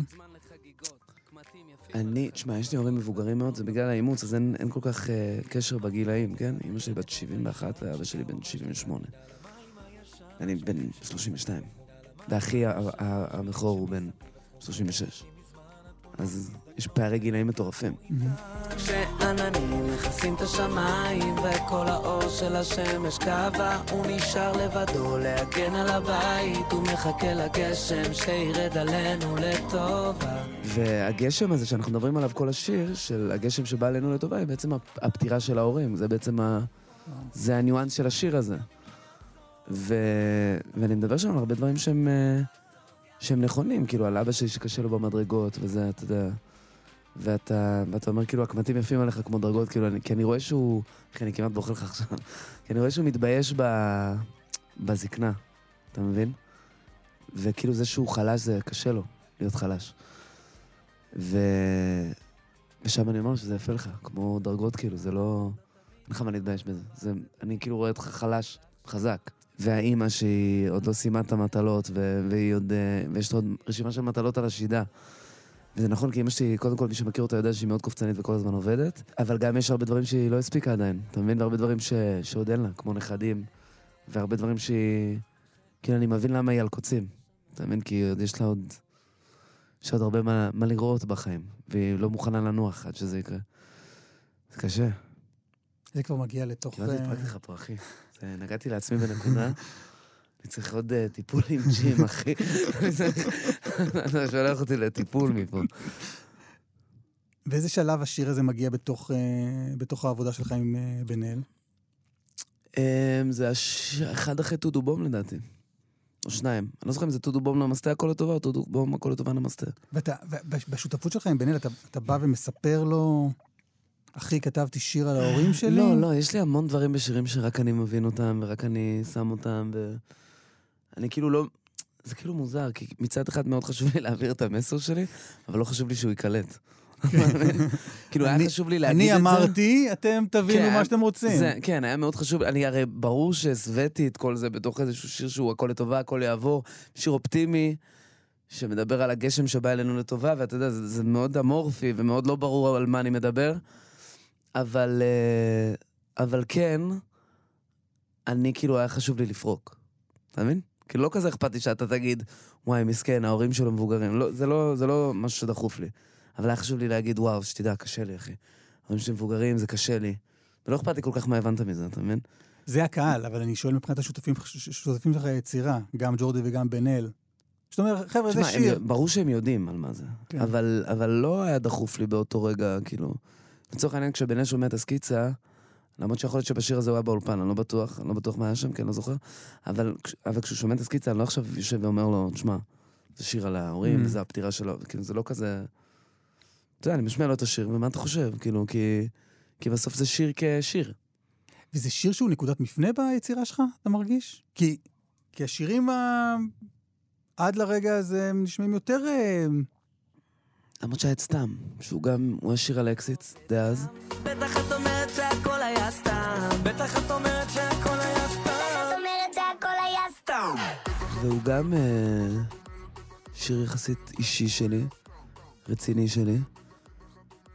אני, תשמע, יש לי הורים מבוגרים מאוד, זה בגלל האימוץ, אז אין, אין כל כך uh, קשר בגילאים, כן? אמא שלי בת 71 ואבא שלי בן 78. אני בן 32. ואחי ה- ה- הבכור הוא בן 36. אז יש פערי גילאים מטורפים. כשעננים מכסים את השמיים וכל האור של השמש קבע הוא נשאר לבדו להגן על הבית הוא מחכה לגשם שירד עלינו לטובה והגשם הזה שאנחנו מדברים עליו כל השיר, של הגשם שבא עלינו לטובה, היא בעצם הפ- הפטירה של ההורים. זה בעצם ה... זה הניואנס של השיר הזה. ו... ואני מדבר שם על הרבה דברים שהם, אה, שהם נכונים, כאילו על אבא שלי שקשה לו במדרגות, וזה, אתה יודע. ואתה, ואתה אומר, כאילו, הקמטים יפים עליך כמו דרגות, כאילו, אני, כי אני רואה שהוא... אחי, אני כמעט בוכה לך עכשיו. כי אני רואה שהוא מתבייש ב... בזקנה, אתה מבין? וכאילו זה שהוא חלש, זה קשה לו להיות חלש. ו... ושם אני אומר שזה יפה לך, כמו דרגות כאילו, זה לא... אין לך מה להתבייש בזה. זה... אני כאילו רואה אותך חלש, חזק. והאימא שהיא עוד לא סיימה את המטלות, ו... והיא עוד... אה, ויש לה עוד רשימה של מטלות על השידה. וזה נכון, כי אמא שלי, קודם כל, מי שמכיר אותה יודע שהיא מאוד קופצנית וכל הזמן עובדת, אבל גם יש הרבה דברים שהיא לא הספיקה עדיין, אתה מבין? והרבה דברים ש... שעוד אין לה, כמו נכדים, והרבה דברים שהיא... כאילו, אני מבין למה היא על קוצים, אתה מבין? כי יש לה עוד... יש עוד הרבה מה, מה לראות בחיים, והיא לא מוכנה לנוח עד שזה יקרה. זה קשה. זה כבר מגיע לתוך... כמעט אה, התפרקתי לך פה, אחי. נגעתי לעצמי בנקודה. אני צריך עוד uh, טיפול עם ג'ים, אחי. אתה שולח אותי לטיפול מפה. באיזה שלב השיר הזה מגיע בתוך, אה, בתוך העבודה שלך עם אה, בן אל? Um, זה הש... אחד אחרי טודו בום לדעתי. או שניים. אני לא זוכר אם זה טודו בום נמסטה הכל לטובה, או טודו בום הכל לטובה נמסטה. ואתה, בשותפות שלך עם בן אל, אתה, אתה בא ומספר לו, אחי, כתבתי שיר על ההורים שלי? לא, לא, יש לי המון דברים בשירים שרק אני מבין אותם, ורק אני שם אותם, ו... אני כאילו לא... זה כאילו מוזר, כי מצד אחד מאוד חשוב לי להעביר את המסר שלי, אבל לא חשוב לי שהוא ייקלט. כאילו, היה חשוב לי להגיד את זה. אני אמרתי, אתם תבינו כן, מה שאתם רוצים. כן, היה מאוד חשוב. אני הרי, ברור שהסוויתי את כל זה בתוך איזשהו שיר שהוא הכל לטובה, הכל יעבור. שיר אופטימי, שמדבר על הגשם שבא אלינו לטובה, ואתה יודע, זה, זה מאוד אמורפי ומאוד לא ברור על מה אני מדבר. אבל, אה, אבל כן, אני כאילו, היה חשוב לי לפרוק. אתה מבין? כאילו, לא כזה אכפת לי שאתה תגיד, וואי, מסכן, ההורים שלו מבוגרים. לא, זה, לא, זה לא משהו שדחוף לי. אבל היה חשוב לי להגיד, וואו, שתדע, קשה לי, אחי. ההורים שלי מבוגרים, זה קשה לי. ולא אכפת לי כל כך מה הבנת מזה, אתה מבין? זה הקהל, אבל אני שואל מבחינת השותפים השותפים שלך ליצירה, גם ג'ורדי וגם בן אל. זאת אומרת, חבר'ה, זה שיר. הם, ברור שהם יודעים על מה זה. כן. אבל, אבל לא היה דחוף לי באותו רגע, כאילו... לצורך העניין, כשבן שומע את הסקיצה, למרות שיכול להיות שבשיר הזה הוא היה באולפן, אני לא בטוח, אני לא בטוח מה היה שם, כי אני לא זוכר, אבל, אבל כשהוא שומע את הסקיצה, אני לא עכשיו יושב ואומר לו, תשמע, זה שיר על ההורים, Mm. זה הפטירה שלו, כאילו, זה לא כזה... אתה יודע, אני משמיע לו את השיר, ומה אתה חושב? כאילו, כי, כי בסוף זה שיר כשיר. וזה שיר שהוא נקודת מפנה ביצירה שלך, אתה מרגיש? כי, כי השירים ה... עד לרגע הזה הם נשמעים יותר... אה, למרות שהיה את סתם, שהוא גם, הוא השיר על אקזיט, דאז. בטח את אומרת שהכל היה סתם בטח את אומרת שהכל היה סתם והוא גם אה, שיר יחסית אישי שלי, רציני שלי.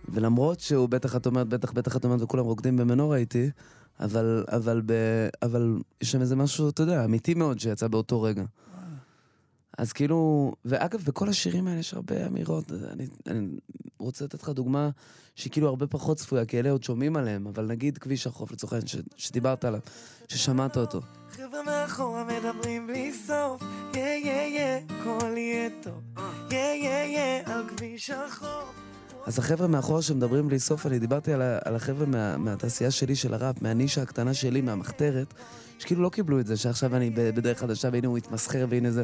ולמרות שהוא, בטח את אומרת, בטח, בטח את אומרת, וכולם רוקדים במנורה איתי, אבל, אבל, ב, אבל יש שם איזה משהו, אתה יודע, אמיתי מאוד שיצא באותו רגע. אז כאילו, ואגב, בכל השירים האלה יש הרבה אמירות. אני, אני רוצה לתת לך דוגמה שהיא כאילו הרבה פחות צפויה, כי אלה עוד שומעים עליהם, אבל נגיד כביש החוף, לצורך העניין, ש- שדיברת עליו, ששמעת אותו. חבר'ה מאחורה מדברים בלי סוף, יא יא יא, הכל יהיה טוב, יא יא יא, על כביש החוף. אז החבר'ה מאחורה שמדברים בלי סוף, אני דיברתי על, ה- על החבר'ה מה, מהתעשייה שלי של הראפ, מהנישה הקטנה שלי, מהמחתרת, שכאילו לא קיבלו את זה, שעכשיו אני בדרך חדשה, והנה הוא התמסחר, והנה זה.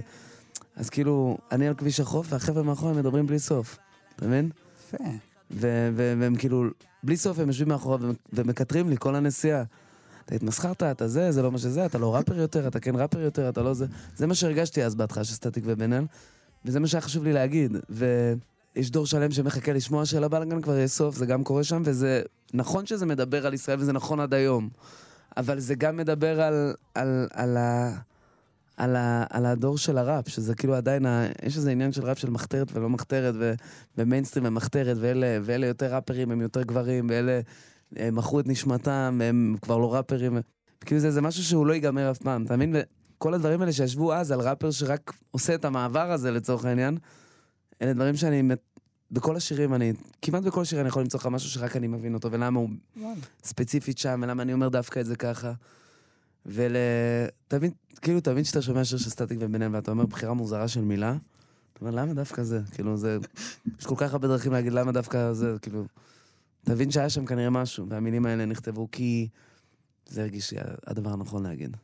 אז כאילו, אני על כביש החוף, והחבר'ה מאחורה מדברים בלי סוף, אתה מבין? יפה. והם כאילו, בלי סוף הם יושבים מאחורה ו- ומקטרים לי כל הנסיעה. אתה התמסחרת, אתה זה, זה לא מה שזה, אתה לא ראפר יותר, אתה כן ראפר יותר, אתה לא זה. זה מה שהרגשתי אז בהתחלה של סטטיק ובן אל, וזה מה שהיה חשוב לי להגיד. ויש דור שלם שמחכה לשמוע שלבלאגן כבר יש סוף, זה גם קורה שם, וזה נכון שזה מדבר על ישראל, וזה נכון עד היום. אבל זה גם מדבר על, על, על, ה, על, ה, על הדור של הראפ, שזה כאילו עדיין, ה, יש איזה עניין של ראפ של מחתרת ולא מחתרת, ו, ומיינסטרים ומחתרת, ואלה, ואלה יותר ראפרים, הם יותר גברים, ואלה הם מכרו את נשמתם, הם כבר לא ראפרים. כאילו זה, זה משהו שהוא לא ייגמר אף פעם, אתה מבין? וכל הדברים האלה שישבו אז על ראפר שרק עושה את המעבר הזה לצורך העניין, אלה דברים שאני, בכל השירים אני, כמעט בכל שיר אני יכול למצוא לך משהו שרק אני מבין אותו, ולמה הוא ספציפית שם, ולמה אני אומר דווקא את זה ככה. ול... תבין, כאילו, תבין שאתה שומע שיר של סטטיק ובן אל, ואתה אומר בחירה מוזרה של מילה, אתה אומר, למה דווקא זה? כאילו, זה... יש כל כך הרבה דרכים להגיד למה דווקא זה, כאילו... תבין שהיה שם כנראה משהו, והמילים האלה נכתבו כי זה הרגיש לי הדבר הנכון להגיד.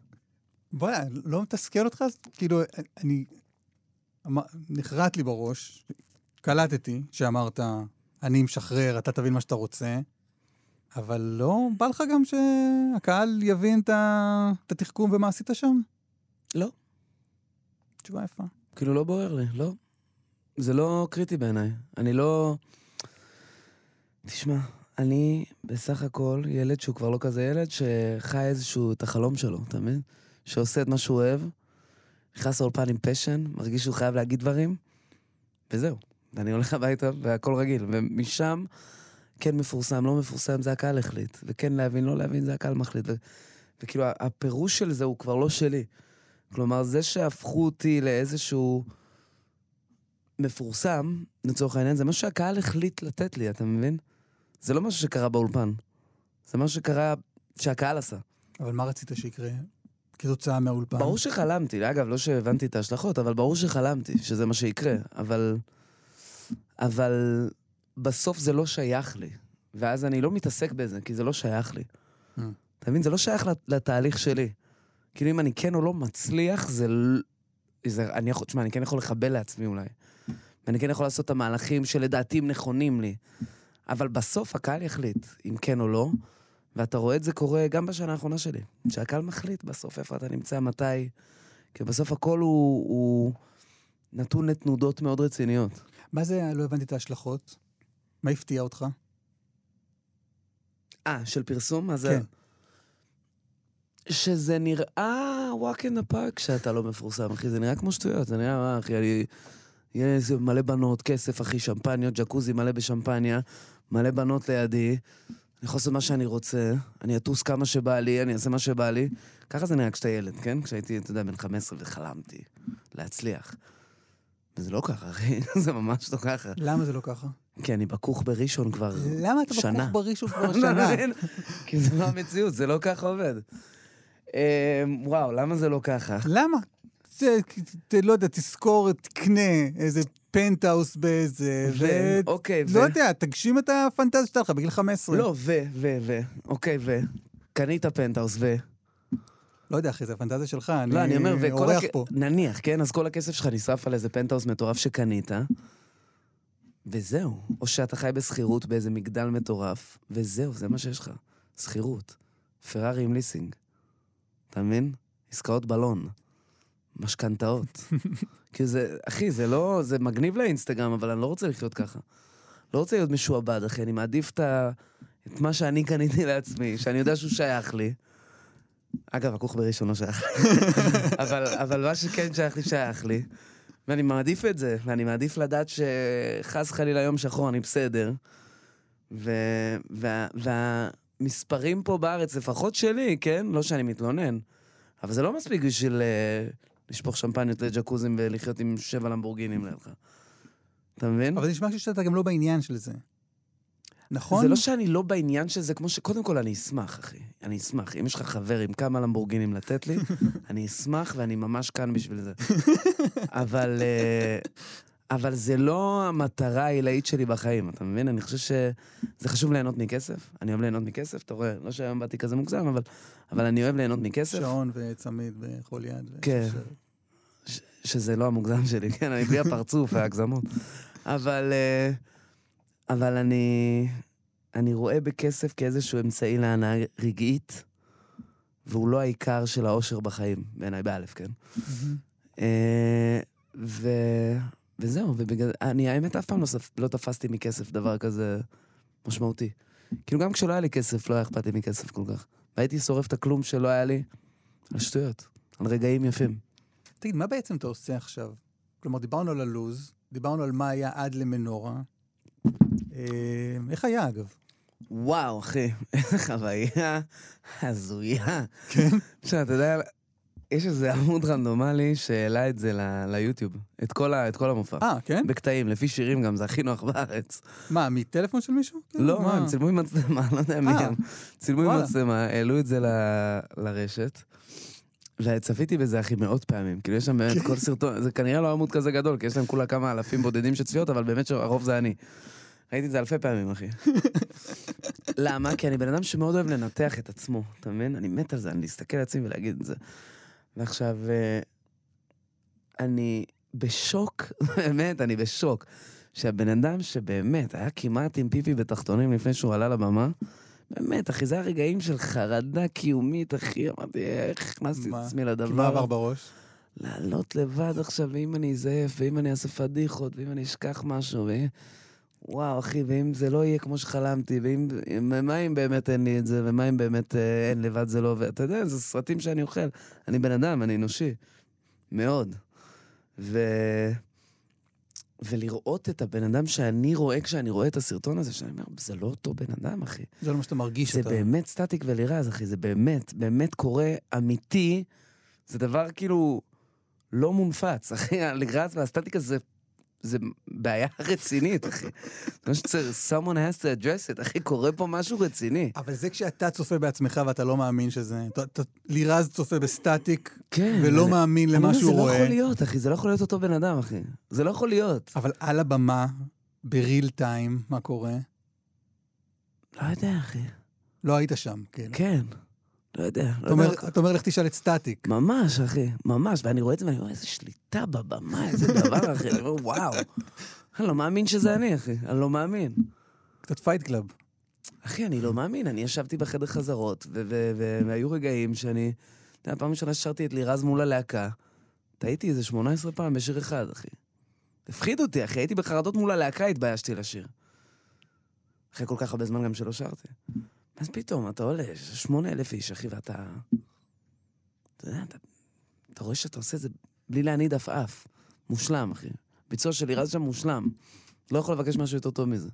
בוא'נה, לא מתסכל אותך? כאילו, אני... אמר- נחרט לי בראש, קלטתי שאמרת, אני משחרר, אתה תבין מה שאתה רוצה, אבל לא בא לך גם שהקהל יבין את התחכום ומה עשית שם? לא. תשובה יפה. כאילו, לא בוער לי, לא. זה לא קריטי בעיניי. אני לא... תשמע, אני בסך הכל ילד שהוא כבר לא כזה ילד, שחי איזשהו, את החלום שלו, אתה מבין? שעושה את מה שהוא אוהב, נכנס לאולפן עם פשן, מרגיש שהוא חייב להגיד דברים, וזהו. ואני הולך הביתה והכל רגיל. ומשם, כן מפורסם, לא מפורסם, זה הקהל החליט. וכן להבין, לא להבין, זה הקהל מחליט. ו- וכאילו, הפירוש של זה הוא כבר לא שלי. כלומר, זה שהפכו אותי לאיזשהו מפורסם, לצורך העניין, זה משהו שהקהל החליט לתת לי, אתה מבין? זה לא משהו שקרה באולפן. זה משהו שקרה, שהקהל עשה. אבל מה רצית שיקרה כתוצאה מהאולפן? ברור שחלמתי, אגב, לא שהבנתי את ההשלכות, אבל ברור שחלמתי שזה מה שיקרה. אבל... אבל בסוף זה לא שייך לי. ואז אני לא מתעסק בזה, כי זה לא שייך לי. Mm. אתה מבין? זה לא שייך לת- לתהליך שלי. כאילו, אם אני כן או לא מצליח, זה... ל- זה אני יכול... תשמע, אני כן יכול לחבל לעצמי אולי. ואני כן יכול לעשות את המהלכים שלדעתי הם נכונים לי. אבל בסוף הקהל יחליט אם כן או לא, ואתה רואה את זה קורה גם בשנה האחרונה שלי. שהקהל מחליט בסוף איפה אתה נמצא, מתי. כי בסוף הכל הוא, הוא נתון לתנודות מאוד רציניות. מה זה, לא הבנתי את ההשלכות? מה הפתיע אותך? אה, של פרסום? מה זה? כן. שזה נראה walk in the park כשאתה לא מפורסם, אחי. זה נראה כמו שטויות. זה נראה, מה, אחי, אני... יהיה איזה מלא בנות, כסף, אחי, שמפניות, ג'קוזי מלא בשמפניה, מלא בנות לידי. אני יכול לעשות מה שאני רוצה, אני אטוס כמה שבא לי, אני אעשה מה שבא לי. ככה זה נראה כשאתה ילד, כן? כשהייתי, אתה יודע, בן 15 וחלמתי להצליח. וזה לא ככה, אחי, זה ממש לא ככה. למה זה לא ככה? כי אני בכוך בראשון כבר למה אתה שנה. בכוך בראשון כבר אתה שנה? מבין? כי זה לא המציאות, זה לא ככה עובד. אמ, וואו, למה זה לא ככה? למה? זה, לא יודע, תזכור, תקנה איזה פנטהאוס באיזה... ו... אוקיי, ו... לא יודע, תגשים את הפנטזיה שלך בגיל 15. לא, ו, ו, ו. אוקיי, ו. קנית פנטהאוס, ו. לא יודע, אחי, זה הפנטזיה שלך, אני לא, אני אומר. אורח הכ- פה. נניח, כן? אז כל הכסף שלך נשרף על איזה פנטהאוס מטורף שקנית, וזהו. או שאתה חי בשכירות באיזה מגדל מטורף, וזהו, זה מה שיש לך. שכירות. פרארי עם ליסינג. אתה מבין? עסקאות בלון. משכנתאות. כי זה, אחי, זה לא, זה מגניב לאינסטגרם, אבל אני לא רוצה לחיות ככה. לא רוצה להיות משועבד, אחי, אני מעדיף את, ה... את מה שאני קניתי לעצמי, שאני יודע שהוא שייך לי. אגב, הכוך בראשון לא שייך לי. אבל, אבל מה שכן שייך לי, שייך לי. ואני מעדיף את זה, ואני מעדיף לדעת שחס חלילה יום שחור, אני בסדר. ו- וה- והמספרים פה בארץ, לפחות שלי, כן? לא שאני מתלונן, אבל זה לא מספיק בשביל אה, לשפוך שמפניות לג'קוזים ולחיות עם שבע למבורגינים לידך. אתה מבין? אבל נשמע שאתה גם לא בעניין של זה. נכון? זה לא שאני לא בעניין של זה, כמו ש... קודם כל, אני אשמח, אחי. אני אשמח. אם יש לך חבר עם כמה למבורגינים לתת לי, אני אשמח ואני ממש כאן בשביל זה. אבל... אה, אבל זה לא המטרה העילאית שלי בחיים, אתה מבין? אני חושב שזה חשוב ליהנות מכסף. אני אוהב ליהנות מכסף, אתה רואה? לא שהיום באתי כזה מוגזם, אבל, אבל אני אוהב ליהנות מכסף. שעון וצמיד בכל יד. כן. ש- שזה לא המוגזם שלי, כן, אני בלי הפרצוף וההגזמות. אבל, אה, אבל אני, אני רואה בכסף כאיזשהו אמצעי להנאה רגעית, והוא לא העיקר של האושר בחיים, בעיניי, באלף, כן? אה, ו... וזהו, ובגלל... אני האמת אף פעם לא, ספ... לא תפסתי מכסף דבר כזה משמעותי. כאילו גם כשלא היה לי כסף, לא היה אכפת לי מכסף כל כך. והייתי שורף את הכלום שלא היה לי על שטויות, על רגעים יפים. תגיד, מה בעצם אתה עושה עכשיו? כלומר, דיברנו על הלוז, דיברנו על מה היה עד למנורה. אה, איך היה, אגב? וואו, אחי, איזה חוויה הזויה. כן? עכשיו, אתה יודע, יש איזה עמוד רנדומלי שהעלה את זה ל- ליוטיוב, את כל, ה... את כל המופע. אה, כן? בקטעים, לפי שירים גם, זה הכי נוח בארץ. מה, מטלפון של מישהו? כן, לא, מה? הם צילמו עם מצלמה, לא יודע מי אה, הם. צילמו עם. מצלמה, העלו את זה ל- לרשת. וצפיתי בזה, אחי, מאות פעמים. כאילו, יש שם באמת כל סרטון, זה כנראה לא עמוד כזה גדול, כי יש להם כולה כמה אלפים בודדים של צפיות, אבל באמת שהרוב זה אני. ראיתי את זה אלפי פעמים, אחי. למה? כי אני בן אדם שמאוד אוהב לנתח את עצמו, אתה מבין? אני מת על זה, אני להסתכל על עצמי ולהגיד את זה. ועכשיו, אה, אני בשוק, באמת, אני בשוק, שהבן אדם שבאמת היה כמעט עם פיפי בתחתונים לפני שהוא עלה לבמה, באמת, אחי, זה הרגעים של חרדה קיומית, אחי, אמרתי, איך הכנסתי את? עצמי כי מה לדבר? עבר בראש? לעלות לבד עכשיו, ואם אני אזייף, ואם אני אעשה פדיחות, ואם אני אשכח משהו, ואם... וואו, אחי, ואם זה לא יהיה כמו שחלמתי, ואם... מה אם באמת אין לי את זה, ומה אם באמת אה, אין לבד זה לא... ואתה יודע, זה סרטים שאני אוכל. אני בן אדם, אני אנושי. מאוד. ו... ולראות את הבן אדם שאני רואה כשאני רואה את הסרטון הזה, שאני אומר, זה לא אותו בן אדם, אחי. זה לא מה שאתה מרגיש זה אותה. באמת סטטיק ולירז, אחי, זה באמת, באמת קורה אמיתי. זה דבר כאילו לא מונפץ, אחי, הלירז והסטטיק הזה, זה בעיה רצינית, אחי. זה מה שצריך, someone has to address it, אחי, קורה פה משהו רציני. אבל זה כשאתה צופה בעצמך ואתה לא מאמין שזה... לירז צופה בסטטיק כן. ולא אני- מאמין למה שהוא זה לא רואה. יכול להיות, אחי, זה לא יכול להיות אותו בן אדם, אחי. זה לא יכול להיות. אבל על הבמה, בריל טיים, מה קורה? לא יודע, אחי. לא היית שם, כן. כן. לא יודע. לא אתה אומר-. אתה אומר, לך תשאל את סטטיק. ממש, אחי, ממש. ואני רואה את זה ואני אומר, איזה שליטה בבמה, איזה דבר, אחי. אני אומר, וואו. אני לא מאמין שזה אני, אחי. אני לא מאמין. קצת Fight Club. אחי, אני לא מאמין. אני ישבתי בחדר חזרות, והיו רגעים שאני... אתה יודע, פעם ראשונה ששרתי את לירז מול הלהקה, טעיתי איזה 18 פעם בשיר אחד, אחי. הפחיד אותי, אחי. הייתי בחרדות מול הלהקה, התביישתי לשיר. אחרי כל כך הרבה זמן גם שלא שרתי. אז פתאום, אתה עולה, שמונה אלף איש, אחי, ואתה... אתה יודע, אתה, אתה רואה שאתה עושה את זה בלי להניד עפעף. מושלם, אחי. ביצוע של לירז שם מושלם. לא יכול לבקש משהו יותר טוב מזה.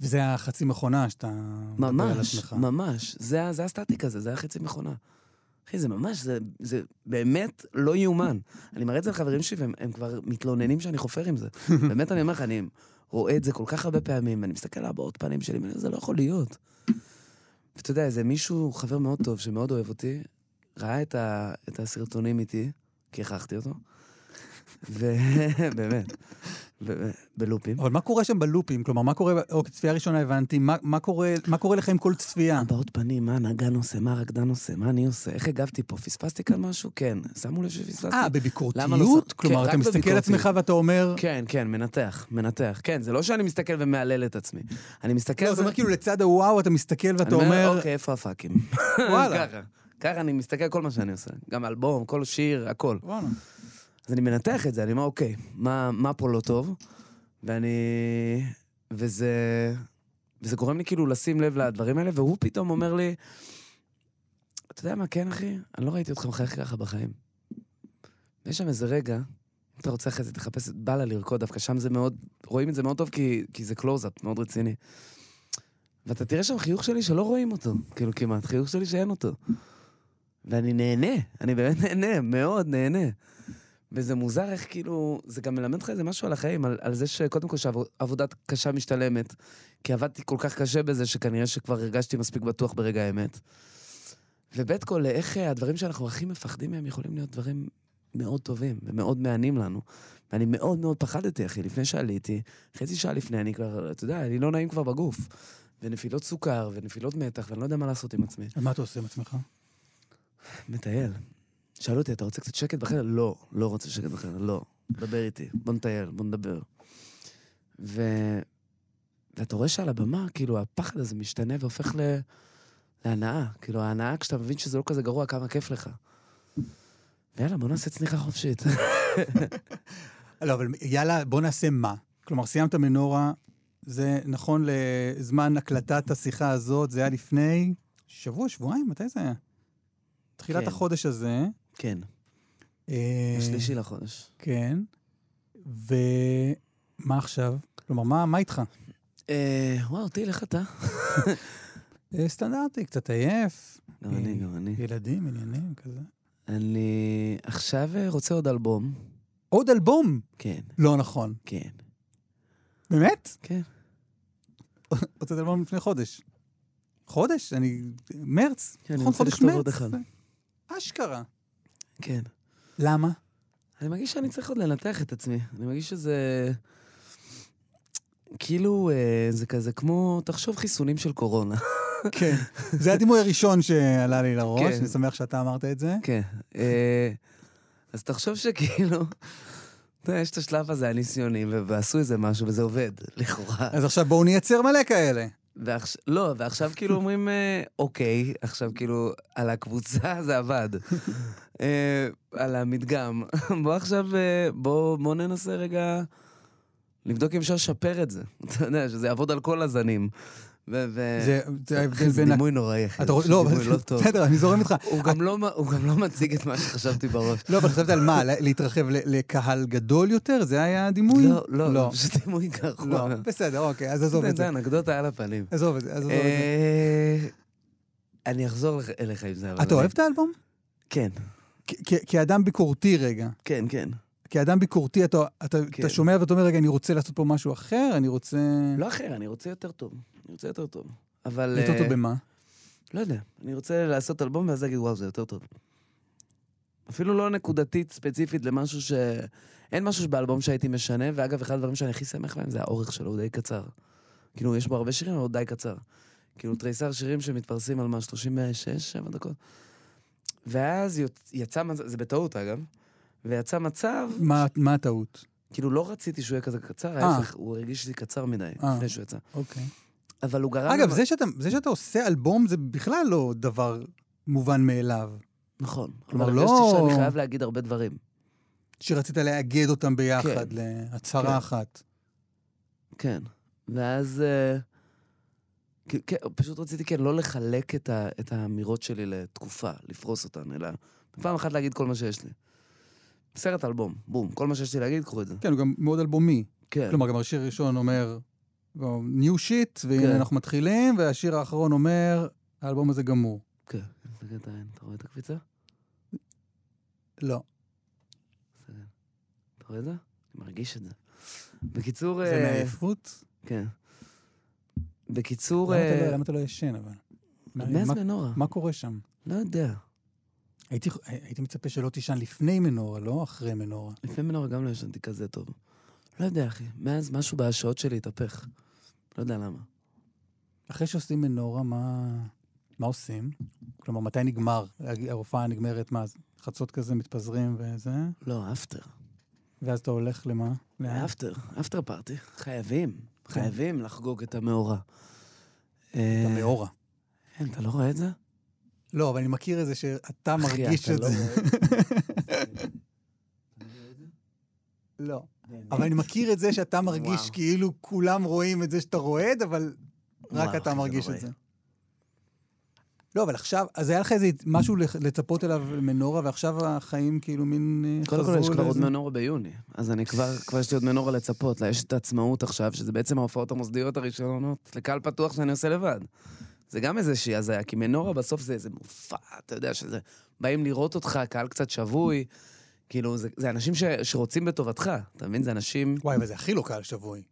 וזה החצי מכונה שאתה מדבר על ממש, עצמך. ממש. זה, זה הסטטיק הזה, זה החצי מכונה. אחי, זה ממש, זה, זה באמת לא יאומן. אני מראה את זה לחברים שלי והם הם כבר מתלוננים שאני חופר עם זה. באמת, אני אומר לך, אני רואה את זה כל כך הרבה פעמים, ואני מסתכל על הבעות פנים שלי, ואני אומר, זה לא יכול להיות. ואתה יודע, איזה מישהו, חבר מאוד טוב, שמאוד אוהב אותי, ראה את, ה, את הסרטונים איתי, כי הכרחתי אותו, ובאמת, ב- בלופים. אבל מה קורה שם בלופים? כלומר, מה קורה... אוקיי, צפייה ראשונה הבנתי. מה, מה, קורה, מה קורה לך עם כל צפייה? הבעות פנים, מה הנגן עושה, מה הרקדן עושה, מה אני עושה, איך הגבתי פה, פספסתי כאן משהו? כן. שמו לב שפספסתי? אה, לא בביקורתיות? שם- כלומר, כן, אתה מסתכל על. עצמך ואתה אומר... כן, כן, מנתח, מנתח. כן, זה לא שאני מסתכל ומהלל את עצמי. אני מסתכל... לא, אתה זה- אומר כאילו לצד הוואו, אתה מסתכל ואתה אני אומר, אומר... אוקיי, איפה הפאקים? וואלה. ככה. אני מסתכל כל מה שאני עושה. גם אלבום, כל שיר, הכל. וואלה. אז אני מנתח את זה, אני אומר, אוקיי, מה, מה פה לא טוב? ואני... וזה... וזה גורם לי כאילו לשים לב לדברים האלה, והוא פתאום אומר לי, אתה יודע מה, כן, אחי? אני לא ראיתי אותך מחייך ככה בחיים. ויש שם איזה רגע, אם אתה רוצה אחרי זה, תחפש את בא לה לרקוד, דווקא שם זה מאוד, רואים את זה מאוד טוב כי, כי זה קלוז-אפ, מאוד רציני. ואתה תראה שם חיוך שלי שלא רואים אותו, כאילו כמעט, חיוך שלי שאין אותו. ואני נהנה, אני באמת נהנה, מאוד נהנה. וזה מוזר איך כאילו, זה גם מלמד לך איזה משהו על החיים, על, על זה שקודם כל שעבודה קשה משתלמת, כי עבדתי כל כך קשה בזה, שכנראה שכבר הרגשתי מספיק בטוח ברגע האמת. ובית כל, איך אה, הדברים שאנחנו הכי מפחדים מהם יכולים להיות דברים מאוד טובים ומאוד מהנים לנו. ואני מאוד מאוד פחדתי, אחי, לפני שעליתי, חצי שעה לפני, אני כבר, אתה יודע, אני לא נעים כבר בגוף. ונפילות סוכר, ונפילות מתח, ואני לא יודע מה לעשות עם עצמי. מה אתה עושה עם עצמך? מטייל. שאלו אותי, אתה רוצה קצת שקט בחדר? לא, לא רוצה שקט בחדר, לא. דבר איתי, בוא נטייל, בוא נדבר. ו... ואתה רואה שעל הבמה, כאילו, הפחד הזה משתנה והופך ל... להנאה. כאילו, ההנאה כשאתה מבין שזה לא כזה גרוע, כמה כיף לך. ויאללה, בוא נעשה צניחה חופשית. לא, אבל יאללה, בוא נעשה מה. כלומר, סיימת מנורה, זה נכון לזמן הקלטת השיחה הזאת, זה היה לפני שבוע, שבועיים? מתי זה היה? תחילת כן. החודש הזה. כן, אה, השלישי לחודש. כן. ומה עכשיו? כלומר, מה, מה איתך? אה, וואו, טיל, איך אתה? אה, סטנדרטי, קצת עייף. גם אני, גם אני. ילדים, עניינים, כזה. אני עכשיו רוצה עוד אלבום. עוד אלבום! כן, לא נכון. כן, באמת? כן. הוצאת אלבום לפני חודש. חודש? אני... מרץ? כן, אני נכון, רוצה חודש לכתוב מרץ. עוד אחד. אשכרה. כן. למה? אני מרגיש שאני צריך עוד לנתח את עצמי. אני מרגיש שזה... כאילו, אה, זה כזה כמו, תחשוב חיסונים של קורונה. כן. זה הדימוי הראשון שעלה לי לראש, כן. אני שמח שאתה אמרת את זה. כן. אה, אז תחשוב שכאילו, יש את השלב הזה, הניסיונים, ו- ועשו איזה משהו וזה עובד, לכאורה. אז עכשיו בואו נייצר מלא כאלה. ועכשיו, לא, ועכשיו כאילו אומרים, אה, אוקיי, עכשיו כאילו, על הקבוצה זה עבד. אה, על המדגם. בוא עכשיו, אה, בוא, בוא ננסה רגע לבדוק אם אפשר לשפר את זה. אתה יודע, שזה יעבוד על כל הזנים. זה זה ההבדל זה בין... ה- דימוי נוראי, אחי. זה לא, לא טוב. בסדר, אני זורם איתך. הוא גם לא הוא גם לא מציג את מה שחשבתי בראש. לא, אבל חשבת על מה? להתרחב לקהל גדול יותר? זה היה הדימוי? לא, לא, לא. זה דימוי גרוע. בסדר, אוקיי, אז עזוב את זה זה. אנקדוטה על הפנים. עזוב את זה, עזוב את זה. אה, אני אחזור אליך עם זה. אתה אוהב את האלבום? כן, כאדם ביקורתי רגע. כן, כן. כאדם ביקורתי, אתה, אתה, כן. אתה שומע ואתה אומר, רגע, אני רוצה לעשות פה משהו אחר, אני רוצה... לא אחר, אני רוצה יותר טוב. אני רוצה יותר טוב. אבל... יותר אה, טוב במה? לא יודע. אני רוצה לעשות אלבום ואז להגיד, וואו, זה יותר טוב. אפילו לא נקודתית, ספציפית, למשהו ש... אין משהו באלבום שהייתי משנה, ואגב, אחד הדברים שאני הכי שמח בהם זה האורך שלו, הוא די קצר. כאילו, יש בו הרבה שירים, אבל הוא די קצר. כאילו, תריסר שירים שמתפרסים על מה, 36, 7 דקות? ואז יצא מצב, זה בטעות אגב, ויצא מצב, מה- מה הטעות? כאילו לא רציתי שהוא יהיה כזה קצר, אה. ההפך, הוא הרגיש לי קצר מדי, אה. לפני שהוא יצא. אוקיי. אבל הוא גרם... אגב, זה שאתה, זה שאתה עושה אלבום זה בכלל לא דבר מובן מאליו. נכון. כלומר, לא- הרגשתי שאני חייב להגיד הרבה דברים. שרצית לאגד אותם ביחד כן. להצהרה כן. אחת. כן. ואז... אה, כן, פשוט רציתי כן לא לחלק את, ה, את האמירות שלי לתקופה, לפרוס אותן, אלא פעם אחת להגיד כל מה שיש לי. סרט אלבום, בום, כל מה שיש לי להגיד, קחו את זה. כן, הוא גם מאוד אלבומי. כן. כלומר, גם השיר הראשון אומר, ניו שיט, והנה כן. אנחנו מתחילים, והשיר האחרון אומר, האלבום הזה גמור. כן. תסתכל את העין, אתה רואה את הקפיצה? לא. אתה רואה את זה? אני מרגיש את זה. בקיצור... זה אה, מעייפות? כן. בקיצור... למה אתה אה, לא- אתה לא ישן, אבל? מה- מנורה. מה קורה שם? לא יודע. הייתי, הייתי מצפה שלא תישן לפני מנורה, לא אחרי מנורה. לפני מנורה גם לא ישנתי כזה טוב. לא יודע, אחי. מאז משהו בשעות שלי התהפך. לא יודע למה. אחרי שעושים מנורה, מה, מה עושים? כלומר, מתי נגמר? ההופעה נגמרת, מה, חצות כזה מתפזרים וזה? לא, אפטר. ואז אתה הולך למה? לאן? אפטר, פארטי. חייבים. חייבים לחגוג את המאורע. אה, המאורה. כן, אתה לא רואה את זה? לא, אבל אני מכיר את זה שאתה מרגיש את לא זה. רואה לא. אבל אני מכיר את זה שאתה מרגיש. כאילו כולם רואים את זה שאתה רועד, אבל רק אתה זה מרגיש. את זה. לא, אבל עכשיו, אז היה לך איזה משהו לצפות אליו מנורה, ועכשיו החיים כאילו מין אה, קודם כל, יש כבר עוד מנורה ביוני. אז אני כבר, כבר יש לי עוד מנורה לצפות. לה. יש את העצמאות עכשיו, שזה בעצם ההופעות המוסדיות הראשונות לקהל פתוח שאני עושה לבד. זה גם איזושהי הזיה, כי מנורה בסוף זה איזה מופע, אתה יודע, שזה... באים לראות אותך, קהל קצת שבוי. כאילו, זה, זה אנשים ש, שרוצים בטובתך, אתה מבין? זה אנשים... וואי, אבל זה הכי לא קהל שבוי.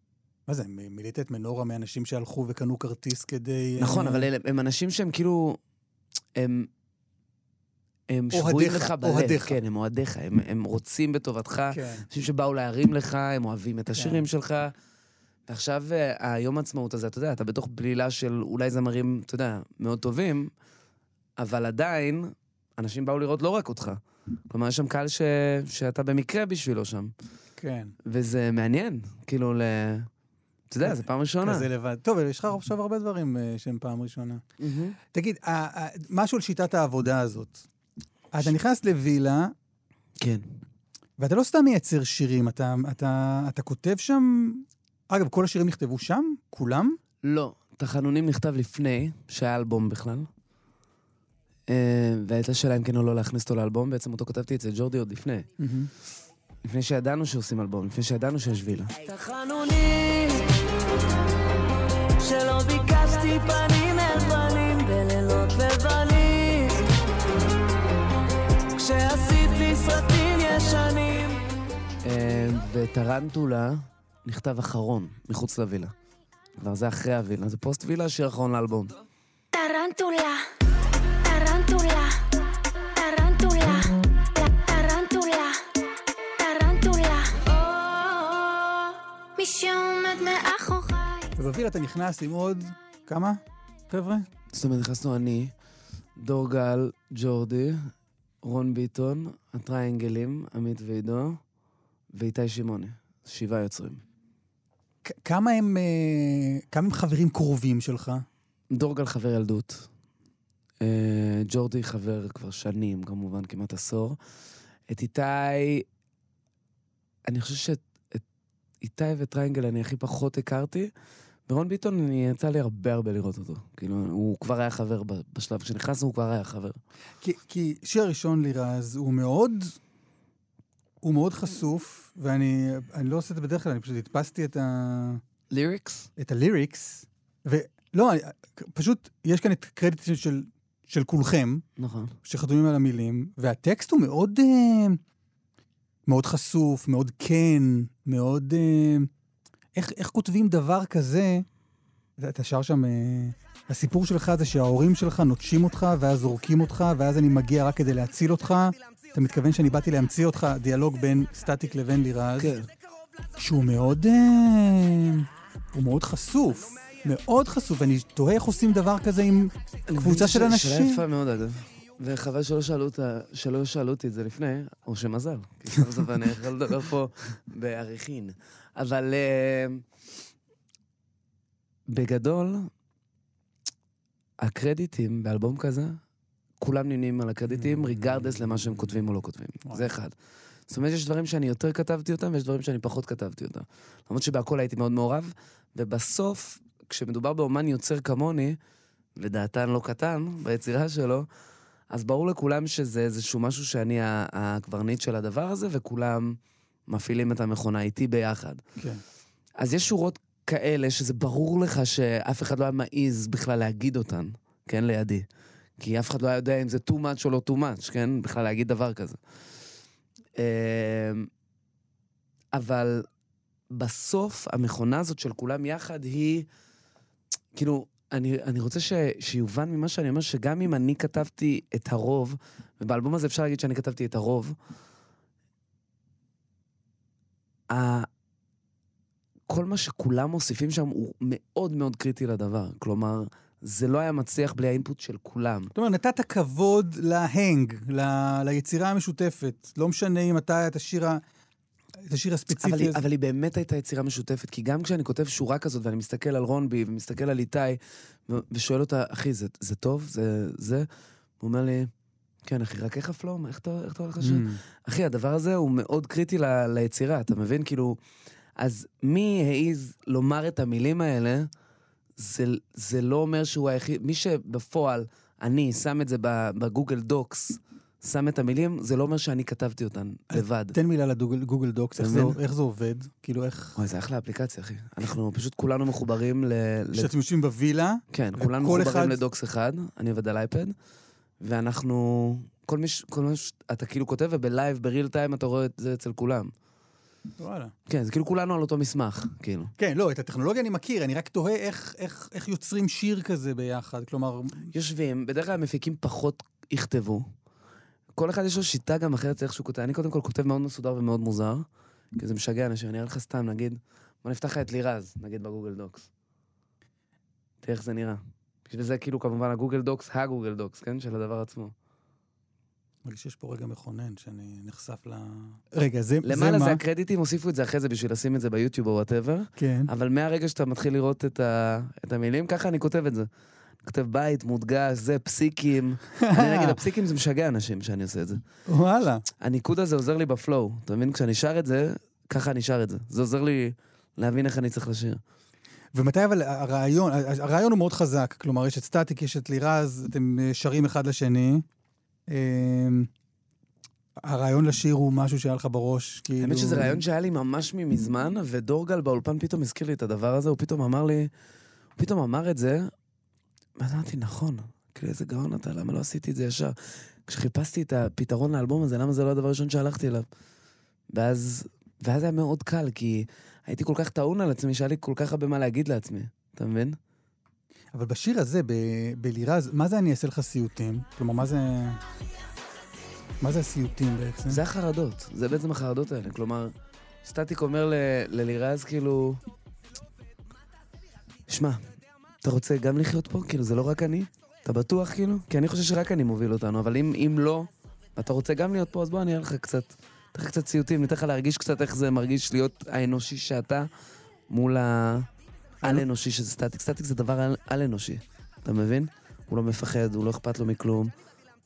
מה זה, מילאת את מנורה מאנשים שהלכו וקנו כרטיס כדי... אה, נכון, אבל אלה, הם אנשים שהם כאילו... הם... הם שבויים לך בלב. אוהדיך. כן, הם אוהדיך, הם, הם רוצים בטובתך. כן. אנשים שבאו להרים לך, הם אוהבים את השירים כן. שלך. ועכשיו, אה, היום העצמאות הזה, אתה יודע, אתה בתוך בלילה של אולי זמרים, אתה יודע, מאוד טובים, אבל עדיין, אנשים באו לראות לא רק אותך. כלומר, יש שם קהל ש... שאתה במקרה בשבילו שם. כן. וזה מעניין, כאילו, ל... אתה יודע, זו פעם ראשונה. כזה לבד. טוב, יש לך עכשיו הרבה דברים אה, שהם פעם ראשונה. תגיד, משהו על שיטת העבודה הזאת. אתה נכנס לווילה, כן. ואתה לא סתם מייצר שירים, אתה, אתה, אתה כותב שם... אגב, כל השירים נכתבו שם? כולם? לא, תחנונים נכתב לפני, שהיה אלבום בכלל. אה, והייתה שאלה אם כן או לא להכניס אותו לאלבום, בעצם אותו כתבתי אצל ג'ורדי עוד לפני. לפני שידענו שעושים אלבום, לפני שידענו שיש וילה. תחנונים שלא ביקשתי פנים אל פנים בלילות לבנים כשעשית לי סרטים ישנים אה, וטרנטולה נכתב אחרון, מחוץ לווילה. כבר זה אחרי הווילה, זה פוסט וילה, שיר אחרון לאלבום. טרנטולה, טרנטולה, טרנטולה, טרנטולה, טרנטולה. או, מי שעומד מאחוריי. ובווילה אתה נכנס עם עוד... כמה? חבר'ה? זאת אומרת, נכנסנו אני, דור גל, ג'ורדי, רון ביטון, הטריינגלים, עמית ועידו, ואיתי שמעוני. שבעה יוצרים. כמה הם, אה, כמה הם חברים קרובים שלך? דור גל חבר ילדות. אה, ג'ורדי חבר כבר שנים, כמובן, כמעט עשור. את איתי, אני חושב שאת את איתי וטריינגל אני הכי פחות הכרתי. ורון ביטון, אני, יצא לי הרבה הרבה לראות אותו. כאילו, הוא כבר היה חבר בשלב, כשנכנסנו הוא כבר היה חבר. כי, כי שיר הראשון לירז הוא מאוד, הוא מאוד חשוף, ואני אני לא עושה את זה בדרך כלל, אני פשוט הדפסתי את, ה, ליריקס? את הליריקס, ולא, פשוט יש כאן את קרדיט של, של כולכם, נכון. שחתומים על המילים, והטקסט הוא מאוד, אה, מאוד חשוף, מאוד כן, מאוד... אה, איך, איך כותבים דבר כזה? אתה- אתה שר שם... אה, הסיפור שלך זה שההורים שלך נוטשים אותך, ואז זורקים אותך, ואז אני מגיע רק כדי להציל אותך. אתה מתכוון שאני באתי להמציא אותך דיאלוג בין סטטיק לבין לירז, כן. שהוא מאוד... אה, הוא מאוד חשוף. מאוד חשוף, ואני תוהה איך עושים דבר כזה עם קבוצה של שאלה אנשים. יפה מאוד, אגב. וחבל שלא שאלו, אותה, שלא שאלו אותי את זה לפני, או שמזל. כי זה ואני יכול לדבר פה בעריכין. אבל אה, בגדול, הקרדיטים באלבום כזה, כולם נמנים על הקרדיטים, ריגרדס למה שהם כותבים או לא כותבים. זה אחד. זאת אומרת, יש דברים שאני יותר כתבתי אותם, ויש דברים שאני פחות כתבתי אותם. למרות שבהכל הייתי מאוד מעורב, ובסוף, כשמדובר באומן יוצר כמוני, ודעתן לא קטן ביצירה שלו, אז ברור לכולם שזה איזשהו משהו שאני הקברניט של הדבר הזה, וכולם מפעילים את המכונה איתי ביחד. כן. אז יש שורות כאלה שזה ברור לך שאף אחד לא היה מעז בכלל להגיד אותן, כן, לידי. כי אף אחד לא היה יודע אם זה too much או לא too much, כן? בכלל להגיד דבר כזה. אמ, אבל בסוף, המכונה הזאת של כולם יחד היא, כאילו, אני, אני רוצה ש, שיובן ממה שאני אומר, שגם אם אני כתבתי את הרוב, ובאלבום הזה אפשר להגיד שאני כתבתי את הרוב, ה- כל מה שכולם מוסיפים שם הוא מאוד מאוד קריטי לדבר. כלומר, זה לא היה מצליח בלי האינפוט של כולם. זאת אומרת, נתת כבוד להנג, ל... ליצירה המשותפת. לא משנה אם אתה את השיר, ה... את השיר הספציפי אבל הזה. אבל היא באמת הייתה יצירה משותפת, כי גם כשאני כותב שורה כזאת ואני מסתכל על רונבי ומסתכל על איתי ו- ושואל אותה, אחי, זה, זה טוב? זה... זה? הוא אומר לי, כן, אחי, רק איך הפלום? איך אתה, איך אתה הולך לשיר? Mm. אחי, הדבר הזה הוא מאוד קריטי ל, ליצירה, אתה מבין? כאילו, אז מי העז לומר את המילים האלה, זה, זה לא אומר שהוא היחיד, מי שבפועל אני שם את זה ב Google Docs, שם את המילים, זה לא אומר שאני כתבתי אותן לבד. תן מילה ל Google Docs, איך אתה זה-? איך זה עובד? כאילו איך... אוי, זה אחלה אפליקציה, אחי. אנחנו פשוט כולנו מחוברים ל... כשאתם יושבים בווילה, כן, כולנו מחוברים אחד- ל Docs אחד, אני עובד על אייפד, ואנחנו... כל מי ש... כל מה שאתה כאילו כותב, וב live, ב real time, אתה רואה את זה אצל כולם. וואלה. כן, זה כאילו כולנו על אותו מסמך, כאילו. כן, לא, את הטכנולוגיה אני מכיר, אני רק תוהה איך, איך, איך יוצרים שיר כזה ביחד. כלומר, יושבים, בדרך כלל המפיקים פחות יכתבו. כל אחד יש לו שיטה גם אחרת איך שהוא כותב. אני קודם כל כותב מאוד מסודר ומאוד מוזר, כי זה משגע אנשים. אני אראה לך סתם, נגיד, בוא נפתח לך את לירז, נגיד ב Google Docs. תראה איך זה נראה. בשביל זה כאילו כמובן ה Google Docs, ה Google Docs, כן? של הדבר עצמו. מרגיש שיש פה רגע מכונן שאני נחשף ל... רגע, זה, למעלה זה זה מה? הקרדיטים, הוסיפו את זה אחרי זה בשביל לשים את זה ביוטיוב או whatever, כן. אבל מהרגע שאתה מתחיל לראות את, ה... את המילים, ככה אני כותב את זה. אני כותב בית, מודגש, זה, פסיקים. אני נגיד, הפסיקים זה משגע אנשים שאני עושה את זה. וואלה. הניקוד הזה עוזר לי ב flow. אתה מבין? כשאני שר את זה, ככה אני שר את זה. זה עוזר לי להבין איך אני צריך לשיר. ומתי אבל הרעיון, הרעיון הוא מאוד חזק. כלומר, יש את סטטיק, יש את לירז, אתם אה, שרים אחד לשני. אה, הרעיון לשיר הוא משהו שהיה לך בראש, כאילו... האמת שזה רעיון שהיה לי ממש ממזמן, ודורגל באולפן פתאום הזכיר לי את הדבר הזה, הוא פתאום אמר לי, הוא פתאום אמר את זה, ואמרתי, נכון, כאילו איזה גאון אתה, למה לא עשיתי את זה ישר? כשחיפשתי את הפתרון לאלבום הזה, למה זה לא הדבר הראשון שהלכתי אליו? ואז, ואז היה מאוד קל, כי הייתי כל כך טעון על עצמי, שהיה לי כל כך הרבה מה להגיד לעצמי, אתה מבין? אבל בשיר הזה, בלירז, מה זה אני אעשה לך סיוטים? כלומר, מה זה... מה זה הסיוטים בעצם? זה החרדות, זה בעצם החרדות האלה. כלומר, סטטיק אומר ללירז, כאילו, שמע, אתה רוצה גם לחיות פה? כאילו, זה לא רק אני? אתה בטוח, כאילו? כי אני חושב שרק אני מוביל אותנו, אבל אם, אם לא, ואתה רוצה גם להיות פה, אז בוא אני אראה לך קצת, אתן לך קצת ציוטים, ניתן לך להרגיש קצת איך זה מרגיש להיות האנושי שאתה מול העל-אנושי שזה סטטיק. סטטיק זה דבר על- על-אנושי, אתה מבין? הוא לא מפחד, הוא לא אכפת לו מכלום,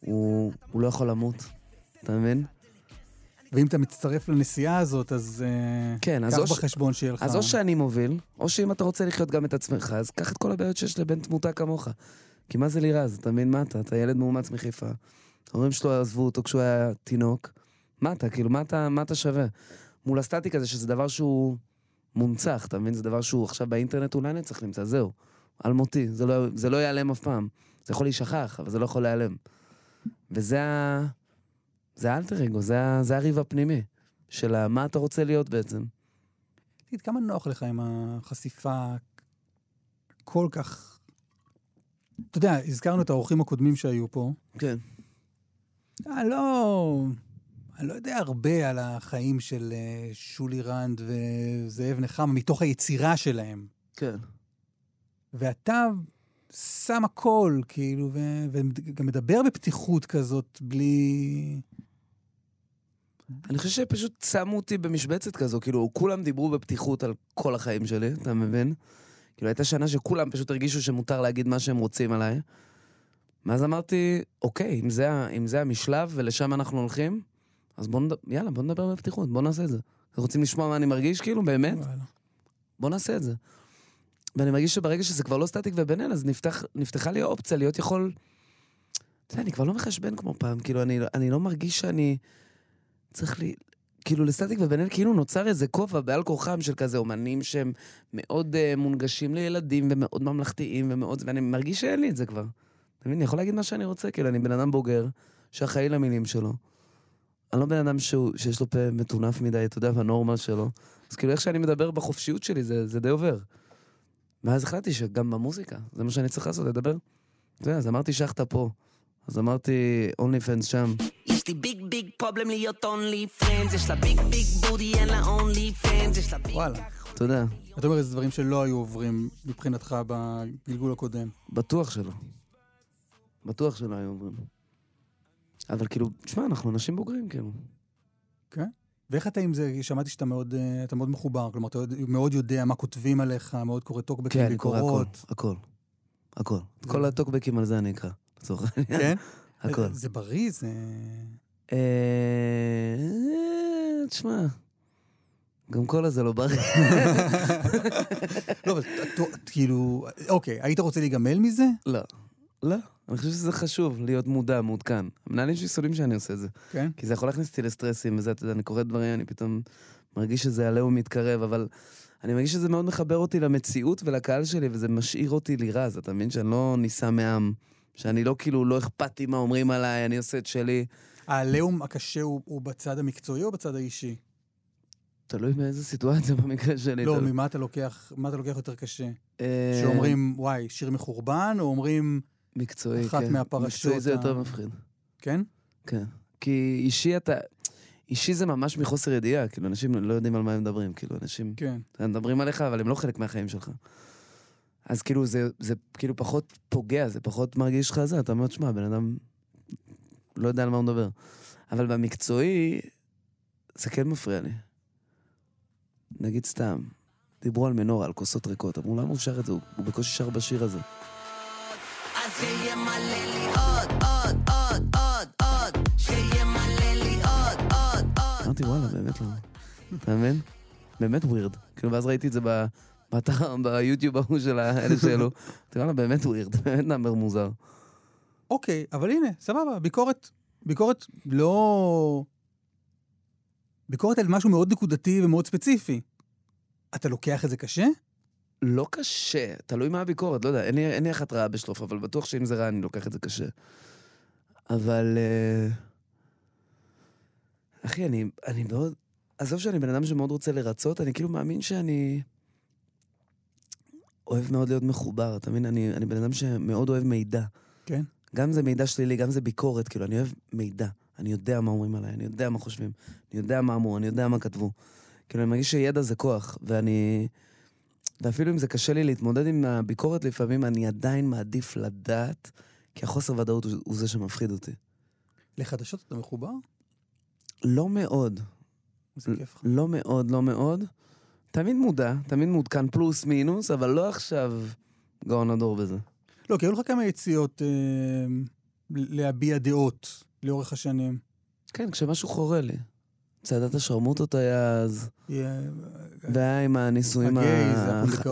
הוא, הוא לא יכול למות, אתה מבין? ואם אתה מצטרף לנסיעה הזאת, אז אה, כן, אז קח ש- בחשבון שיהיה לך... אז או שאני מוביל, או שאם אתה רוצה לחיות גם את עצמך, אז קח את כל הבעיות שיש לבן תמותה כמוך. כי מה זה לירז? אתה מבין מה אתה? אתה ילד מאומץ מחיפה. ההורים שלו עזבו אותו כשהוא היה תינוק. מה אתה? כאילו, מה אתה, מה אתה שווה? מול הסטטיק הזה, שזה דבר שהוא מונצח, אתה מבין? זה דבר שהוא עכשיו באינטרנט אולי נצטרך למצוא, זהו. אלמותי, זה לא, זה לא ייעלם אף פעם. זה יכול להישכח, אבל זה לא יכול להיעלם. וזה ה... זה האלטר אגו, זה, ה... זה הריב הפנימי. של ה- מה אתה רוצה להיות בעצם. תגיד, כמה נוח לך עם החשיפה כל כך... אתה יודע, הזכרנו את האורחים הקודמים שהיו פה. כן. אני לא... אני לא יודע הרבה על החיים של אה, שולי רנד וזאב נחמה, מתוך היצירה שלהם. כן. ואתה שם הכל, כאילו, ו- וגם מדבר בפתיחות כזאת, בלי... אני חושב שפשוט שמו אותי במשבצת כזו, כאילו, כולם דיברו בפתיחות על כל החיים שלי, אתה מבין? כאילו, הייתה שנה שכולם פשוט הרגישו שמותר להגיד מה שהם רוצים עליי. ואז אמרתי, אוקיי, אם זה, אם זה המשלב ולשם אנחנו הולכים, אז בוא נדבר, יאללה, בוא נדבר בפתיחות, בוא נעשה את זה. אתם רוצים לשמוע מה אני מרגיש, כאילו, באמת? וואלה. בוא נעשה את זה. ואני מרגיש שברגע שזה כבר לא סטטיק ובן אל, אז נפתח, נפתחה לי האופציה להיות יכול... אתה יודע, אני כבר לא מחשבן כמו פעם, כאילו, אני, אני לא מרגיש שאני צריך לי... כאילו, לסטטיק ובן אל כאילו נוצר איזה כובע בעל כורחם של כזה אומנים שהם מאוד uh, מונגשים לילדים ומאוד ממלכתיים ומאוד... ואני מרגיש שאין לי את זה כבר. אתה מבין? אני יכול להגיד מה שאני רוצה, כאילו, אני בן אדם בוגר, שאחראי למילים שלו. אני לא בן אדם שהוא, שיש לו פה מטונף מדי, אתה יודע, בנורמה שלו. אז כאילו, איך שאני מדבר בחופשיות שלי, זה, זה די עובר. ואז החלטתי שגם במוזיקה, זה מה שאני צריך לעשות, לדבר. אתה יודע, אז אמרתי שחטה פה. אז אמרתי, OnlyFans שם. יש לי big big problem להיות only friends, יש לה big big body, אין לה OnlyFans, יש לה big... וואלה. אתה יודע, אתה אומר איזה דברים שלא היו עוברים מבחינתך בגלגול הקודם. בטוח שלא. בטוח שלא היו עוברים. אבל כאילו, תשמע, אנחנו אנשים בוגרים, כאילו. ואיך אתה עם זה, שמעתי שאתה מאוד, אה, אתה מאוד מחובר, כלומר, אתה מאוד יודע מה כותבים עליך, מאוד קורא טוקבקים, כן, אני קורא הכל, ביקורות. הכל. הכל. כל הטוקבקים על זה אני אקרא, לצורך העניין. כן? הכל. זה בריא, זה... אה... תשמע, גם כל הזה לא בריא. לא, אבל כאילו, אוקיי, היית רוצה להיגמל מזה? לא. לא. אני חושב שזה חשוב, להיות מודע, מעודכן. המנהלים שלי סולים שאני עושה את זה. כן? כי זה יכול להכניס אותי לסטרסים וזה, אתה יודע, אני קורא דברים, אני פתאום מרגיש שזה עליהו מתקרב, אבל אני מרגיש שזה מאוד מחבר אותי למציאות ולקהל שלי, וזה משאיר אותי לירז, אתה מבין? שאני לא נישא מעם, שאני לא כאילו, לא אכפת לי מה אומרים עליי, אני עושה את שלי. העליהום הקשה הוא, הוא בצד המקצועי או בצד האישי? תלוי באיזה סיטואציה במקרה שלי. לא, תלוי. ממה אתה לוקח, מה אתה לוקח יותר קשה? אה, שאומרים, וואי, שיר מחורבן, או אומרים, מקצועי, אחת כן. מהפרשות מקצועי זה יותר מפחיד. כן? כן. כי אישי אתה... אישי זה ממש מחוסר ידיעה, כאילו, אנשים לא יודעים על מה הם מדברים, כאילו, אנשים... כן. הם מדברים עליך, אבל הם לא חלק מהחיים שלך. אז כאילו, זה, זה כאילו פחות פוגע, זה פחות מרגיש לך זה, אתה אומר, שמע, בן אדם לא יודע על מה הוא מדבר. אבל במקצועי, זה כן מפריע לי. נגיד סתם, דיברו על מנורה, על כוסות ריקות, אמרו, למה הוא שר את זה? הוא בקושי שר בשיר הזה. אז שימלא לי עוד, עוד, עוד, עוד, עוד, שימלא לי עוד, עוד, עוד. אמרתי, וואלה, באמת לא. אתה מבין? באמת ווירד. כאילו, ואז ראיתי את זה באתר, ביוטיוב ההוא של האלה שהעלו. אמרתי, וואלה, באמת ווירד, באמת נאמר מוזר. אוקיי, אבל הנה, סבבה, ביקורת, ביקורת לא... ביקורת על משהו מאוד נקודתי ומאוד ספציפי. אתה לוקח את זה קשה? לא קשה, תלוי מה הביקורת, לא יודע, אין לי, אין לי אחת רעה בשלוף, אבל בטוח שאם זה רע אני לוקח את זה קשה. אבל... אה, אחי, אני, אני מאוד... עזוב שאני בן אדם שמאוד רוצה לרצות, אני כאילו מאמין שאני... אוהב מאוד להיות מחובר, אתה מבין? אני, אני בן אדם שמאוד אוהב מידע. כן. גם זה מידע שלילי, גם זה ביקורת, כאילו, אני אוהב מידע. אני יודע מה אומרים עליי, אני יודע מה חושבים, אני יודע מה אמרו, אני יודע מה כתבו. כאילו, אני מרגיש שידע זה כוח, ואני... ואפילו אם זה קשה לי להתמודד עם הביקורת לפעמים, אני עדיין מעדיף לדעת, כי החוסר ודאות הוא, הוא זה שמפחיד אותי. לחדשות אתה מחובר? לא מאוד, זה כיף לך. לא מאוד, לא מאוד. תמיד מודע, תמיד מעודכן פלוס מינוס, אבל לא עכשיו גאון הדור בזה. לא, כי היו לך כמה יציאות אה, להביע דעות לאורך השנים. כן, כשמשהו חורה לי. צעדת השרמוטות היה אז, אה, והיה עם הנישואים.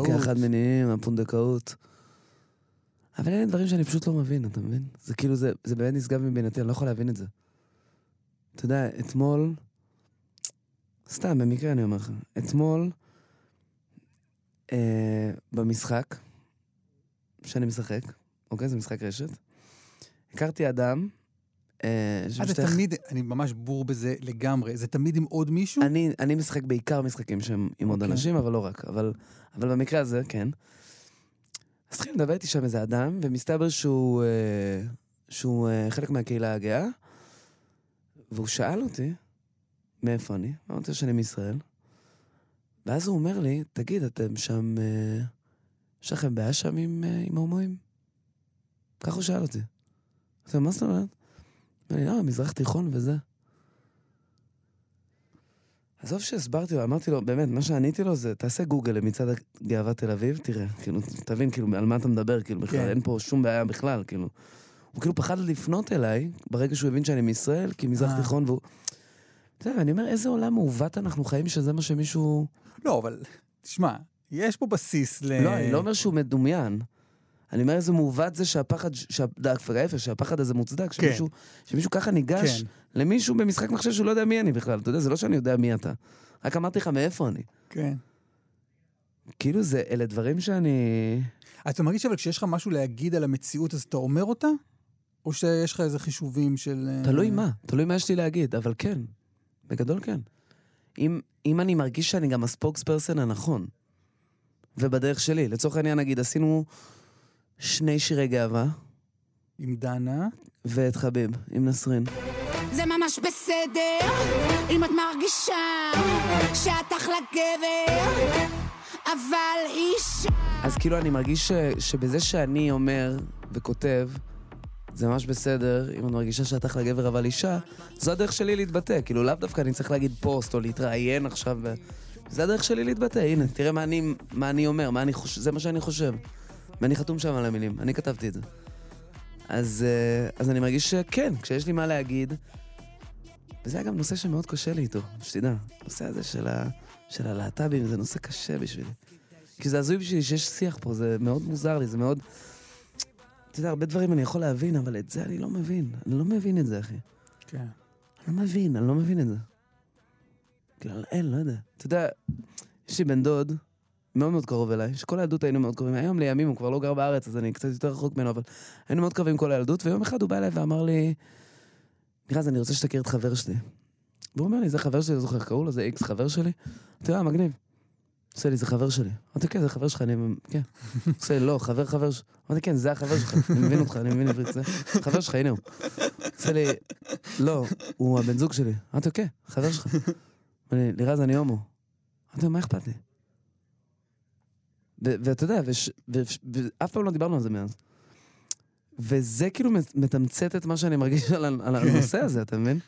כאחד מיניים, הפונדקאות. אבל אלה דברים שאני פשוט לא מבין, אתה מבין? זה כאילו, זה, זה באמת נשגב מבינתי, אני לא יכול להבין את זה. אתה יודע, אתמול, סתם, במקרה אני אומר לך, אתמול, אה, במשחק, שאני משחק, אוקיי? זה משחק רשת, הכרתי אדם, אז זה שמשתייך- תמיד, אני ממש בור בזה לגמרי, זה תמיד עם עוד מישהו? אני, אני משחק בעיקר משחקים שהם עם עוד אוקיי. אנשים, אבל לא רק. אבל, אבל במקרה הזה, כן. אז התחיל לדבר איתי שם איזה אדם, ומסתבר שהוא, אה, שהוא אה, חלק מהקהילה הגאה, והוא שאל אותי מאיפה אני, אמרתי שאני מישראל, ואז הוא אומר לי, תגיד, אתם שם, אה, יש לכם בעיה שם עם, אה, עם הומואים? ככה הוא שאל אותי. מה זאת אומרת? לא, מזרח תיכון וזה. עזוב שהסברתי לו, אמרתי לו, באמת, מה שעניתי לו זה, תעשה גוגל למצעד גאווה תל אביב, תראה, כאילו, תבין, כאילו, על מה אתה מדבר, כאילו, בכלל, כן. אין פה שום בעיה בכלל, כאילו. הוא כאילו פחד לפנות אליי, ברגע שהוא הבין שאני מישראל, כי מזרח אה. תיכון, והוא... אתה יודע, אני אומר, איזה עולם מעוות אנחנו חיים, שזה מה שמישהו... לא, אבל תשמע, יש פה בסיס ל... לא, אני לא אומר שהוא מדומיין. אני אומר איזה מעוות זה שהפחד, שה- דווקא ההפך, שהפחד הזה מוצדק, שמישהו, שמישהו ככה ניגש כן, למישהו במשחק מחשב שהוא לא יודע מי אני בכלל. אתה יודע, זה לא שאני יודע מי אתה. רק אמרתי לך מאיפה אני. כן. כאילו זה, אלה דברים שאני... אתה מרגיש אבל כשיש לך משהו להגיד על המציאות, אז אתה אומר אותה? או שיש לך איזה חישובים של... אה, תלוי מה, תלוי מה יש לי להגיד, אבל כן. בגדול כן. אם, אם אני מרגיש שאני גם הספוקס פרסן הנכון, ובדרך שלי, לצורך העניין, נגיד, עשינו שני שירי גאווה, עם דנה. ואת חביב, עם נסרין. זה ממש בסדר אם את מרגישה שאת אחלה גבר אבל אישה אז כאילו אני מרגיש ש, שבזה שאני אומר וכותב, זה ממש בסדר, אם את מרגישה שאת אחלה גבר אבל אישה, זו הדרך שלי להתבטא. כאילו לאו דווקא אני צריך להגיד פוסט או להתראיין עכשיו. ו... זה הדרך שלי להתבטא, הנה, תראה מה אני, מה אני אומר, מה אני חושב, זה מה שאני חושב. ואני חתום שם על המילים, אני כתבתי את זה. אז, אה, אז אני מרגיש שכן, כשיש לי מה להגיד, וזה היה גם נושא שמאוד קשה לי איתו, שתדע. הנושא הזה של, ה, של הלהט"בים זה נושא קשה בשבילי. כי זה הזוי בשבילי שיש שיח פה, זה מאוד מוזר לי, זה מאוד... אתה יודע, הרבה דברים אני יכול להבין, אבל את זה אני לא מבין. אני לא מבין את זה, אחי. כן. אני לא מבין, אני לא מבין את זה. כאילו, אין, לא יודע. אתה יודע, יש לי בן דוד, מאוד מאוד קרוב אליי, שכל הילדות היינו מאוד קרובים. היום לימים הוא כבר לא גר בארץ, אז אני קצת יותר רחוק ממנו, אבל היינו מאוד קרובים כל הילדות, ויום אחד הוא בא אליי ואמר לי, מירז, אני רוצה שתכיר את חבר שלי. והוא אומר לי, זה חבר שלי, לא זוכר איך קראו לו, זה איקס חבר שלי. אמרתי, אה, מגניב. עושה לי, זה חבר שלי. אמרתי, כן, זה חבר שלך, אני... כן. עושה לי, לא, חבר חבר ש... אמרתי, כן, זה החבר שלך, אני מבין אותך, אני מבין עברית, זה חבר שלך, הנה הוא. עושה לי, לא, הוא הבן זוג שלי. אמרתי, כן, חבר שלך. אמר לי, לירז, אני הומו. אמרתי מה אכפת לי? ואתה יודע, ואף פעם לא דיברנו על זה מאז. וזה כאילו מתמצת את מה שאני מרגיש על הנושא הזה, אתה מבין?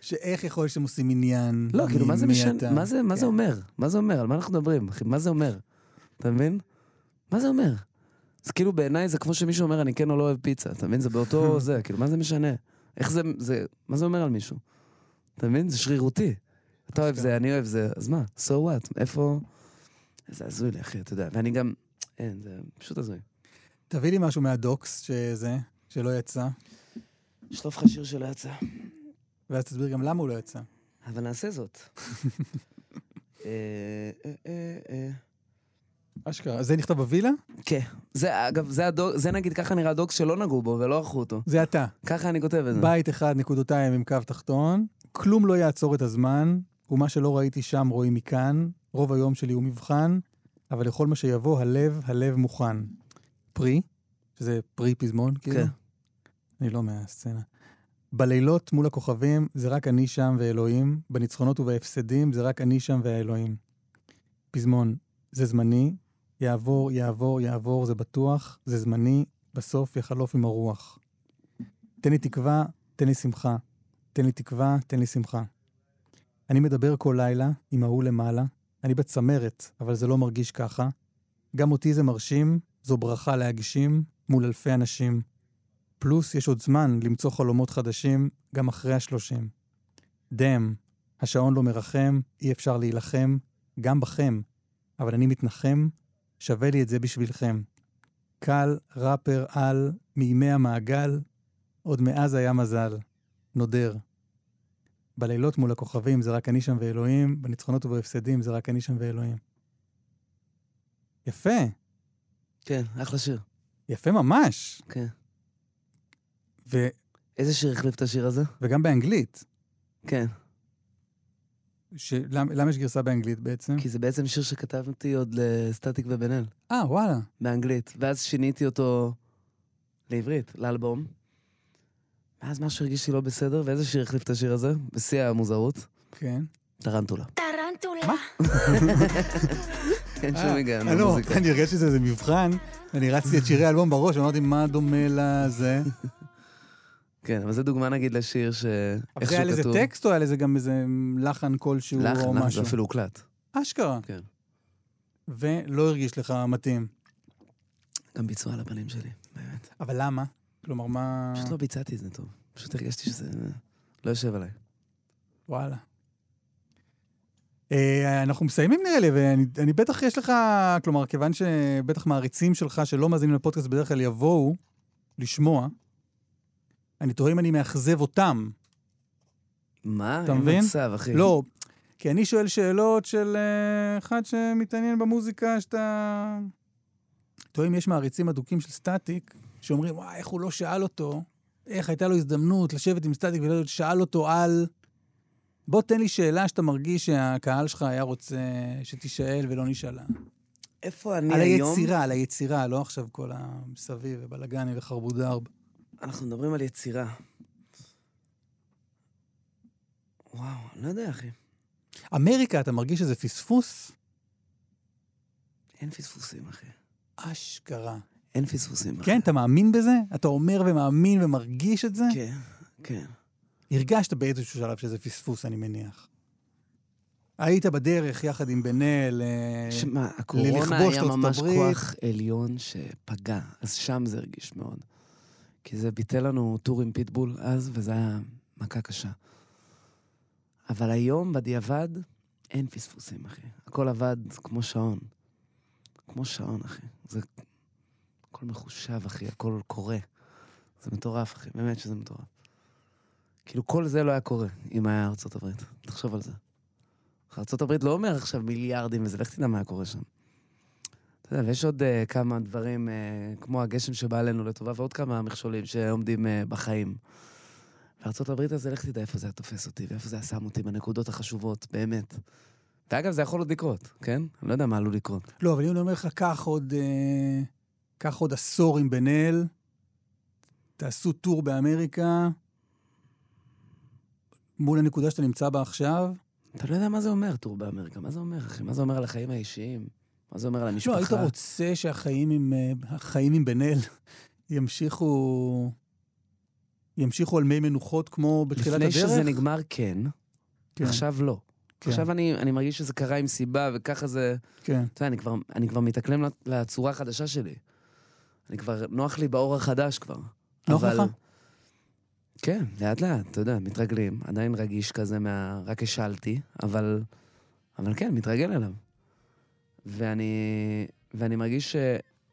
שאיך יכול להיות שאתם עושים עניין? לא, כאילו, מה זה משנה? מה זה, מה זה כן. אומר? מה זה אומר? על מה אנחנו מדברים, אחי? מה זה אומר? אתה מבין? מה זה אומר? אז כאילו בעיניי זה כמו שמישהו אומר, אני כן או לא אוהב פיצה, אתה מבין? זה באותו זה, כאילו, מה זה משנה? איך זה, זה, מה זה אומר על מישהו? אתה מבין? זה שרירותי. אתה אוהב זה, אני אוהב זה, אז מה? so what? איפה... זה הזוי לי, אחי, אתה יודע. ואני גם... אין, זה פשוט הזוי. תביא לי משהו מהדוקס, שזה, שלא יצא, שלוף לך שיר שלא יצא. ואז תסביר גם למה הוא לא יצא. אבל נעשה זאת. אה, אה, אה. אשכרה. זה נכתב בווילה? כן. זה, אגב, זה, הדוג, זה נגיד ככה נראה הדוקס שלא נגעו בו ולא ערכו אותו. זה אתה. ככה אני כותב את זה. בית אחד, נקודותיים עם קו תחתון. כלום לא יעצור את הזמן, ומה שלא ראיתי שם רואים מכאן. רוב היום שלי הוא מבחן, אבל לכל מה שיבוא, הלב, הלב מוכן. פרי, שזה פרי פזמון, כאילו. כן. אני לא מהסצנה. בלילות מול הכוכבים, זה רק אני שם ואלוהים. בניצחונות ובהפסדים, זה רק אני שם והאלוהים. פזמון, זה זמני, יעבור, יעבור, יעבור, זה בטוח, זה זמני, בסוף יחלוף עם הרוח. תן לי תקווה, תן לי שמחה. תן לי תקווה, תן לי שמחה. אני מדבר כל לילה עם ההוא למעלה. אני בצמרת, אבל זה לא מרגיש ככה. גם אותי זה מרשים, זו ברכה להגשים מול אלפי אנשים. פלוס יש עוד זמן למצוא חלומות חדשים, גם אחרי השלושים. דאם, השעון לא מרחם, אי אפשר להילחם, גם בכם. אבל אני מתנחם, שווה לי את זה בשבילכם. קל, ראפר על, מימי המעגל, עוד מאז היה מזל. נודר. בלילות מול הכוכבים זה רק אני שם ואלוהים, בניצחונות ובהפסדים זה רק אני שם ואלוהים. יפה, כן, אחלה שיר. יפה ממש. כן. ו, איזה שיר החליף את השיר הזה? וגם באנגלית. כן. ש... למ... למה יש גרסה באנגלית בעצם? כי זה בעצם שיר שכתבתי עוד לסטטיק ובן אל, אה, וואלה. באנגלית. ואז שיניתי אותו לעברית, לאלבום. ואז משהו הרגיש לי לא בסדר, ואיזה שיר החליף את השיר הזה? בשיא המוזרות. כן. טרנטולה. טרנטולה. אין שום אה, היגיון אה, לא, במוזיקה. אני הרגשתי שזה איזה מבחן, ואני רצתי את שירי האלבום בראש, ואמרתי, מה דומה לזה? כן, אבל זה דוגמה נגיד לשיר אבל זה היה לזה. טקסט או היה לזה גם איזה לחן כלשהו לחן, או לחן, זה משהו? אפילו הוקלט. אשכרה. כן. ולא הרגיש לך מתאים. גם ביצוע על הפנים שלי, באמת. אבל למה? כלומר, מה... פשוט לא ביצעתי את זה טוב. פשוט הרגשתי שזה לא יושב עליי. וואלה. אה, אנחנו מסיימים נראה לי, ואני אני בטח יש לך, כלומר, כיוון שבטח מעריצים שלך שלא מאזינים לפודקאסט בדרך כלל יבואו לשמוע, אני תוהה אם אני מאכזב אותם. מה? אתה מבין? מצב, אחי. לא, כי אני שואל שאלות של אה, אחד שמתעניין במוזיקה, שאתה... תוהה אם יש מעריצים אדוקים של סטטיק, שאומרים, וואי, איך הוא לא שאל אותו, איך הייתה לו הזדמנות לשבת עם סטטיק ולא שאל אותו על... בוא תן לי שאלה שאתה מרגיש שהקהל שלך היה רוצה שתישאל ולא נשאלה. איפה אני על היום? היצירה, על היצירה, לא עכשיו כל המסביב ובלאגני וחרבודרב. אנחנו מדברים על יצירה. וואו, אני לא יודע, אחי. אמריקה, אתה מרגיש שזה פספוס? אין פספוסים, אחי. אשכרה. אין פספוסים. כן, אתה מאמין בזה? אתה אומר ומאמין ומרגיש את זה? כן, כן. הרגשת באיזשהו שלב שזה פספוס, אני מניח. היית בדרך יחד עם בן אל, אה, שמע, הקורונה ללכבוש היה את ארצות ממש הברית. כוח עליון שפגע, אז שם זה הרגיש מאוד. כי זה ביטל לנו טור עם פיטבול אז, וזה היה מכה קשה. אבל היום, בדיעבד, אין פספוסים, אחי. הכל עבד כמו שעון. כמו שעון, אחי. זה... הכל מחושב, אחי, הכל קורה. זה מטורף, אחי, באמת שזה מטורף. כאילו, כל זה לא היה קורה אם היה ארצות הברית. תחשוב על זה. ארצות הברית לא אומר עכשיו מיליארדים וזה, לך תדע מה היה קורה שם. אתה יודע, ויש עוד uh, כמה דברים, uh, כמו הגשם שבא עלינו לטובה, ועוד כמה מכשולים שעומדים uh, בחיים. וארצות הברית הזה, לך תדע איפה זה היה תופס אותי, ואיפה זה היה שם אותי בנקודות החשובות, באמת. ואגב, זה יכול עוד לקרות, כן? אני לא יודע מה עלול לקרות. לא, אבל אם אני אומר לך, קח עוד, אה, קח עוד עשור עם בן אל, תעשו טור באמריקה, מול הנקודה שאתה נמצא בה עכשיו. אתה לא יודע מה זה אומר, טור באמריקה. מה זה אומר, אחי? מה זה אומר על החיים האישיים? מה זה אומר על המשפחה? לא, היית רוצה שהחיים עם, אה, החיים עם בן אל ימשיכו, ימשיכו על מי מנוחות כמו בתחילת לפני הדרך? שזה נגמר, כן. כן, עכשיו לא. כן, עכשיו אני, אני מרגיש שזה קרה עם סיבה, וככה זה... כן. אתה יודע, אני כבר, אני כבר מתאקלם לצ- לצורה החדשה שלי. אני כבר, נוח לי באור החדש כבר. נוח אבל- לך? כן, לאט לאט, אתה יודע, מתרגלים. עדיין רגיש כזה מה... רק השלתי, אבל... אבל כן, מתרגל אליו. ואני... ואני מרגיש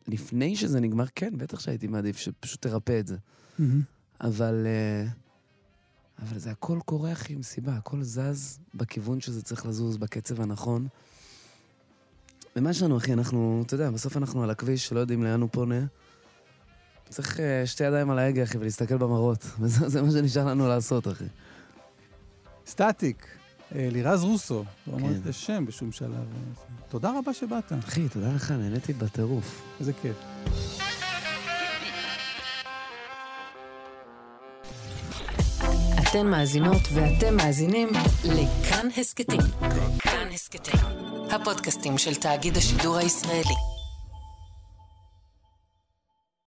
שלפני שזה נגמר, כן, בטח שהייתי מעדיף שפשוט תרפא את זה. מהמם. אבל... אה, אבל זה הכל קורה, אחי, עם סיבה. הכל זז בכיוון שזה צריך לזוז, בקצב הנכון. ומה יש לנו, אחי? אנחנו, אתה יודע, בסוף אנחנו על הכביש, שלא יודעים לאן הוא פונה. צריך אה, שתי ידיים על ההגה, אחי, ולהסתכל במראות. וזה זה מה שנשאר לנו לעשות, אחי. סטטיק, אה, לירז רוסו, לא אמרתי כן. את השם בשום שלב. תודה רבה שבאת, אחי, תודה לך, נהניתי בטירוף. איזה כיף. אתן מאזינות ואתם מאזינים לכאן הסכתים. כאן הסכתים, הפודקאסטים של תאגיד השידור הישראלי.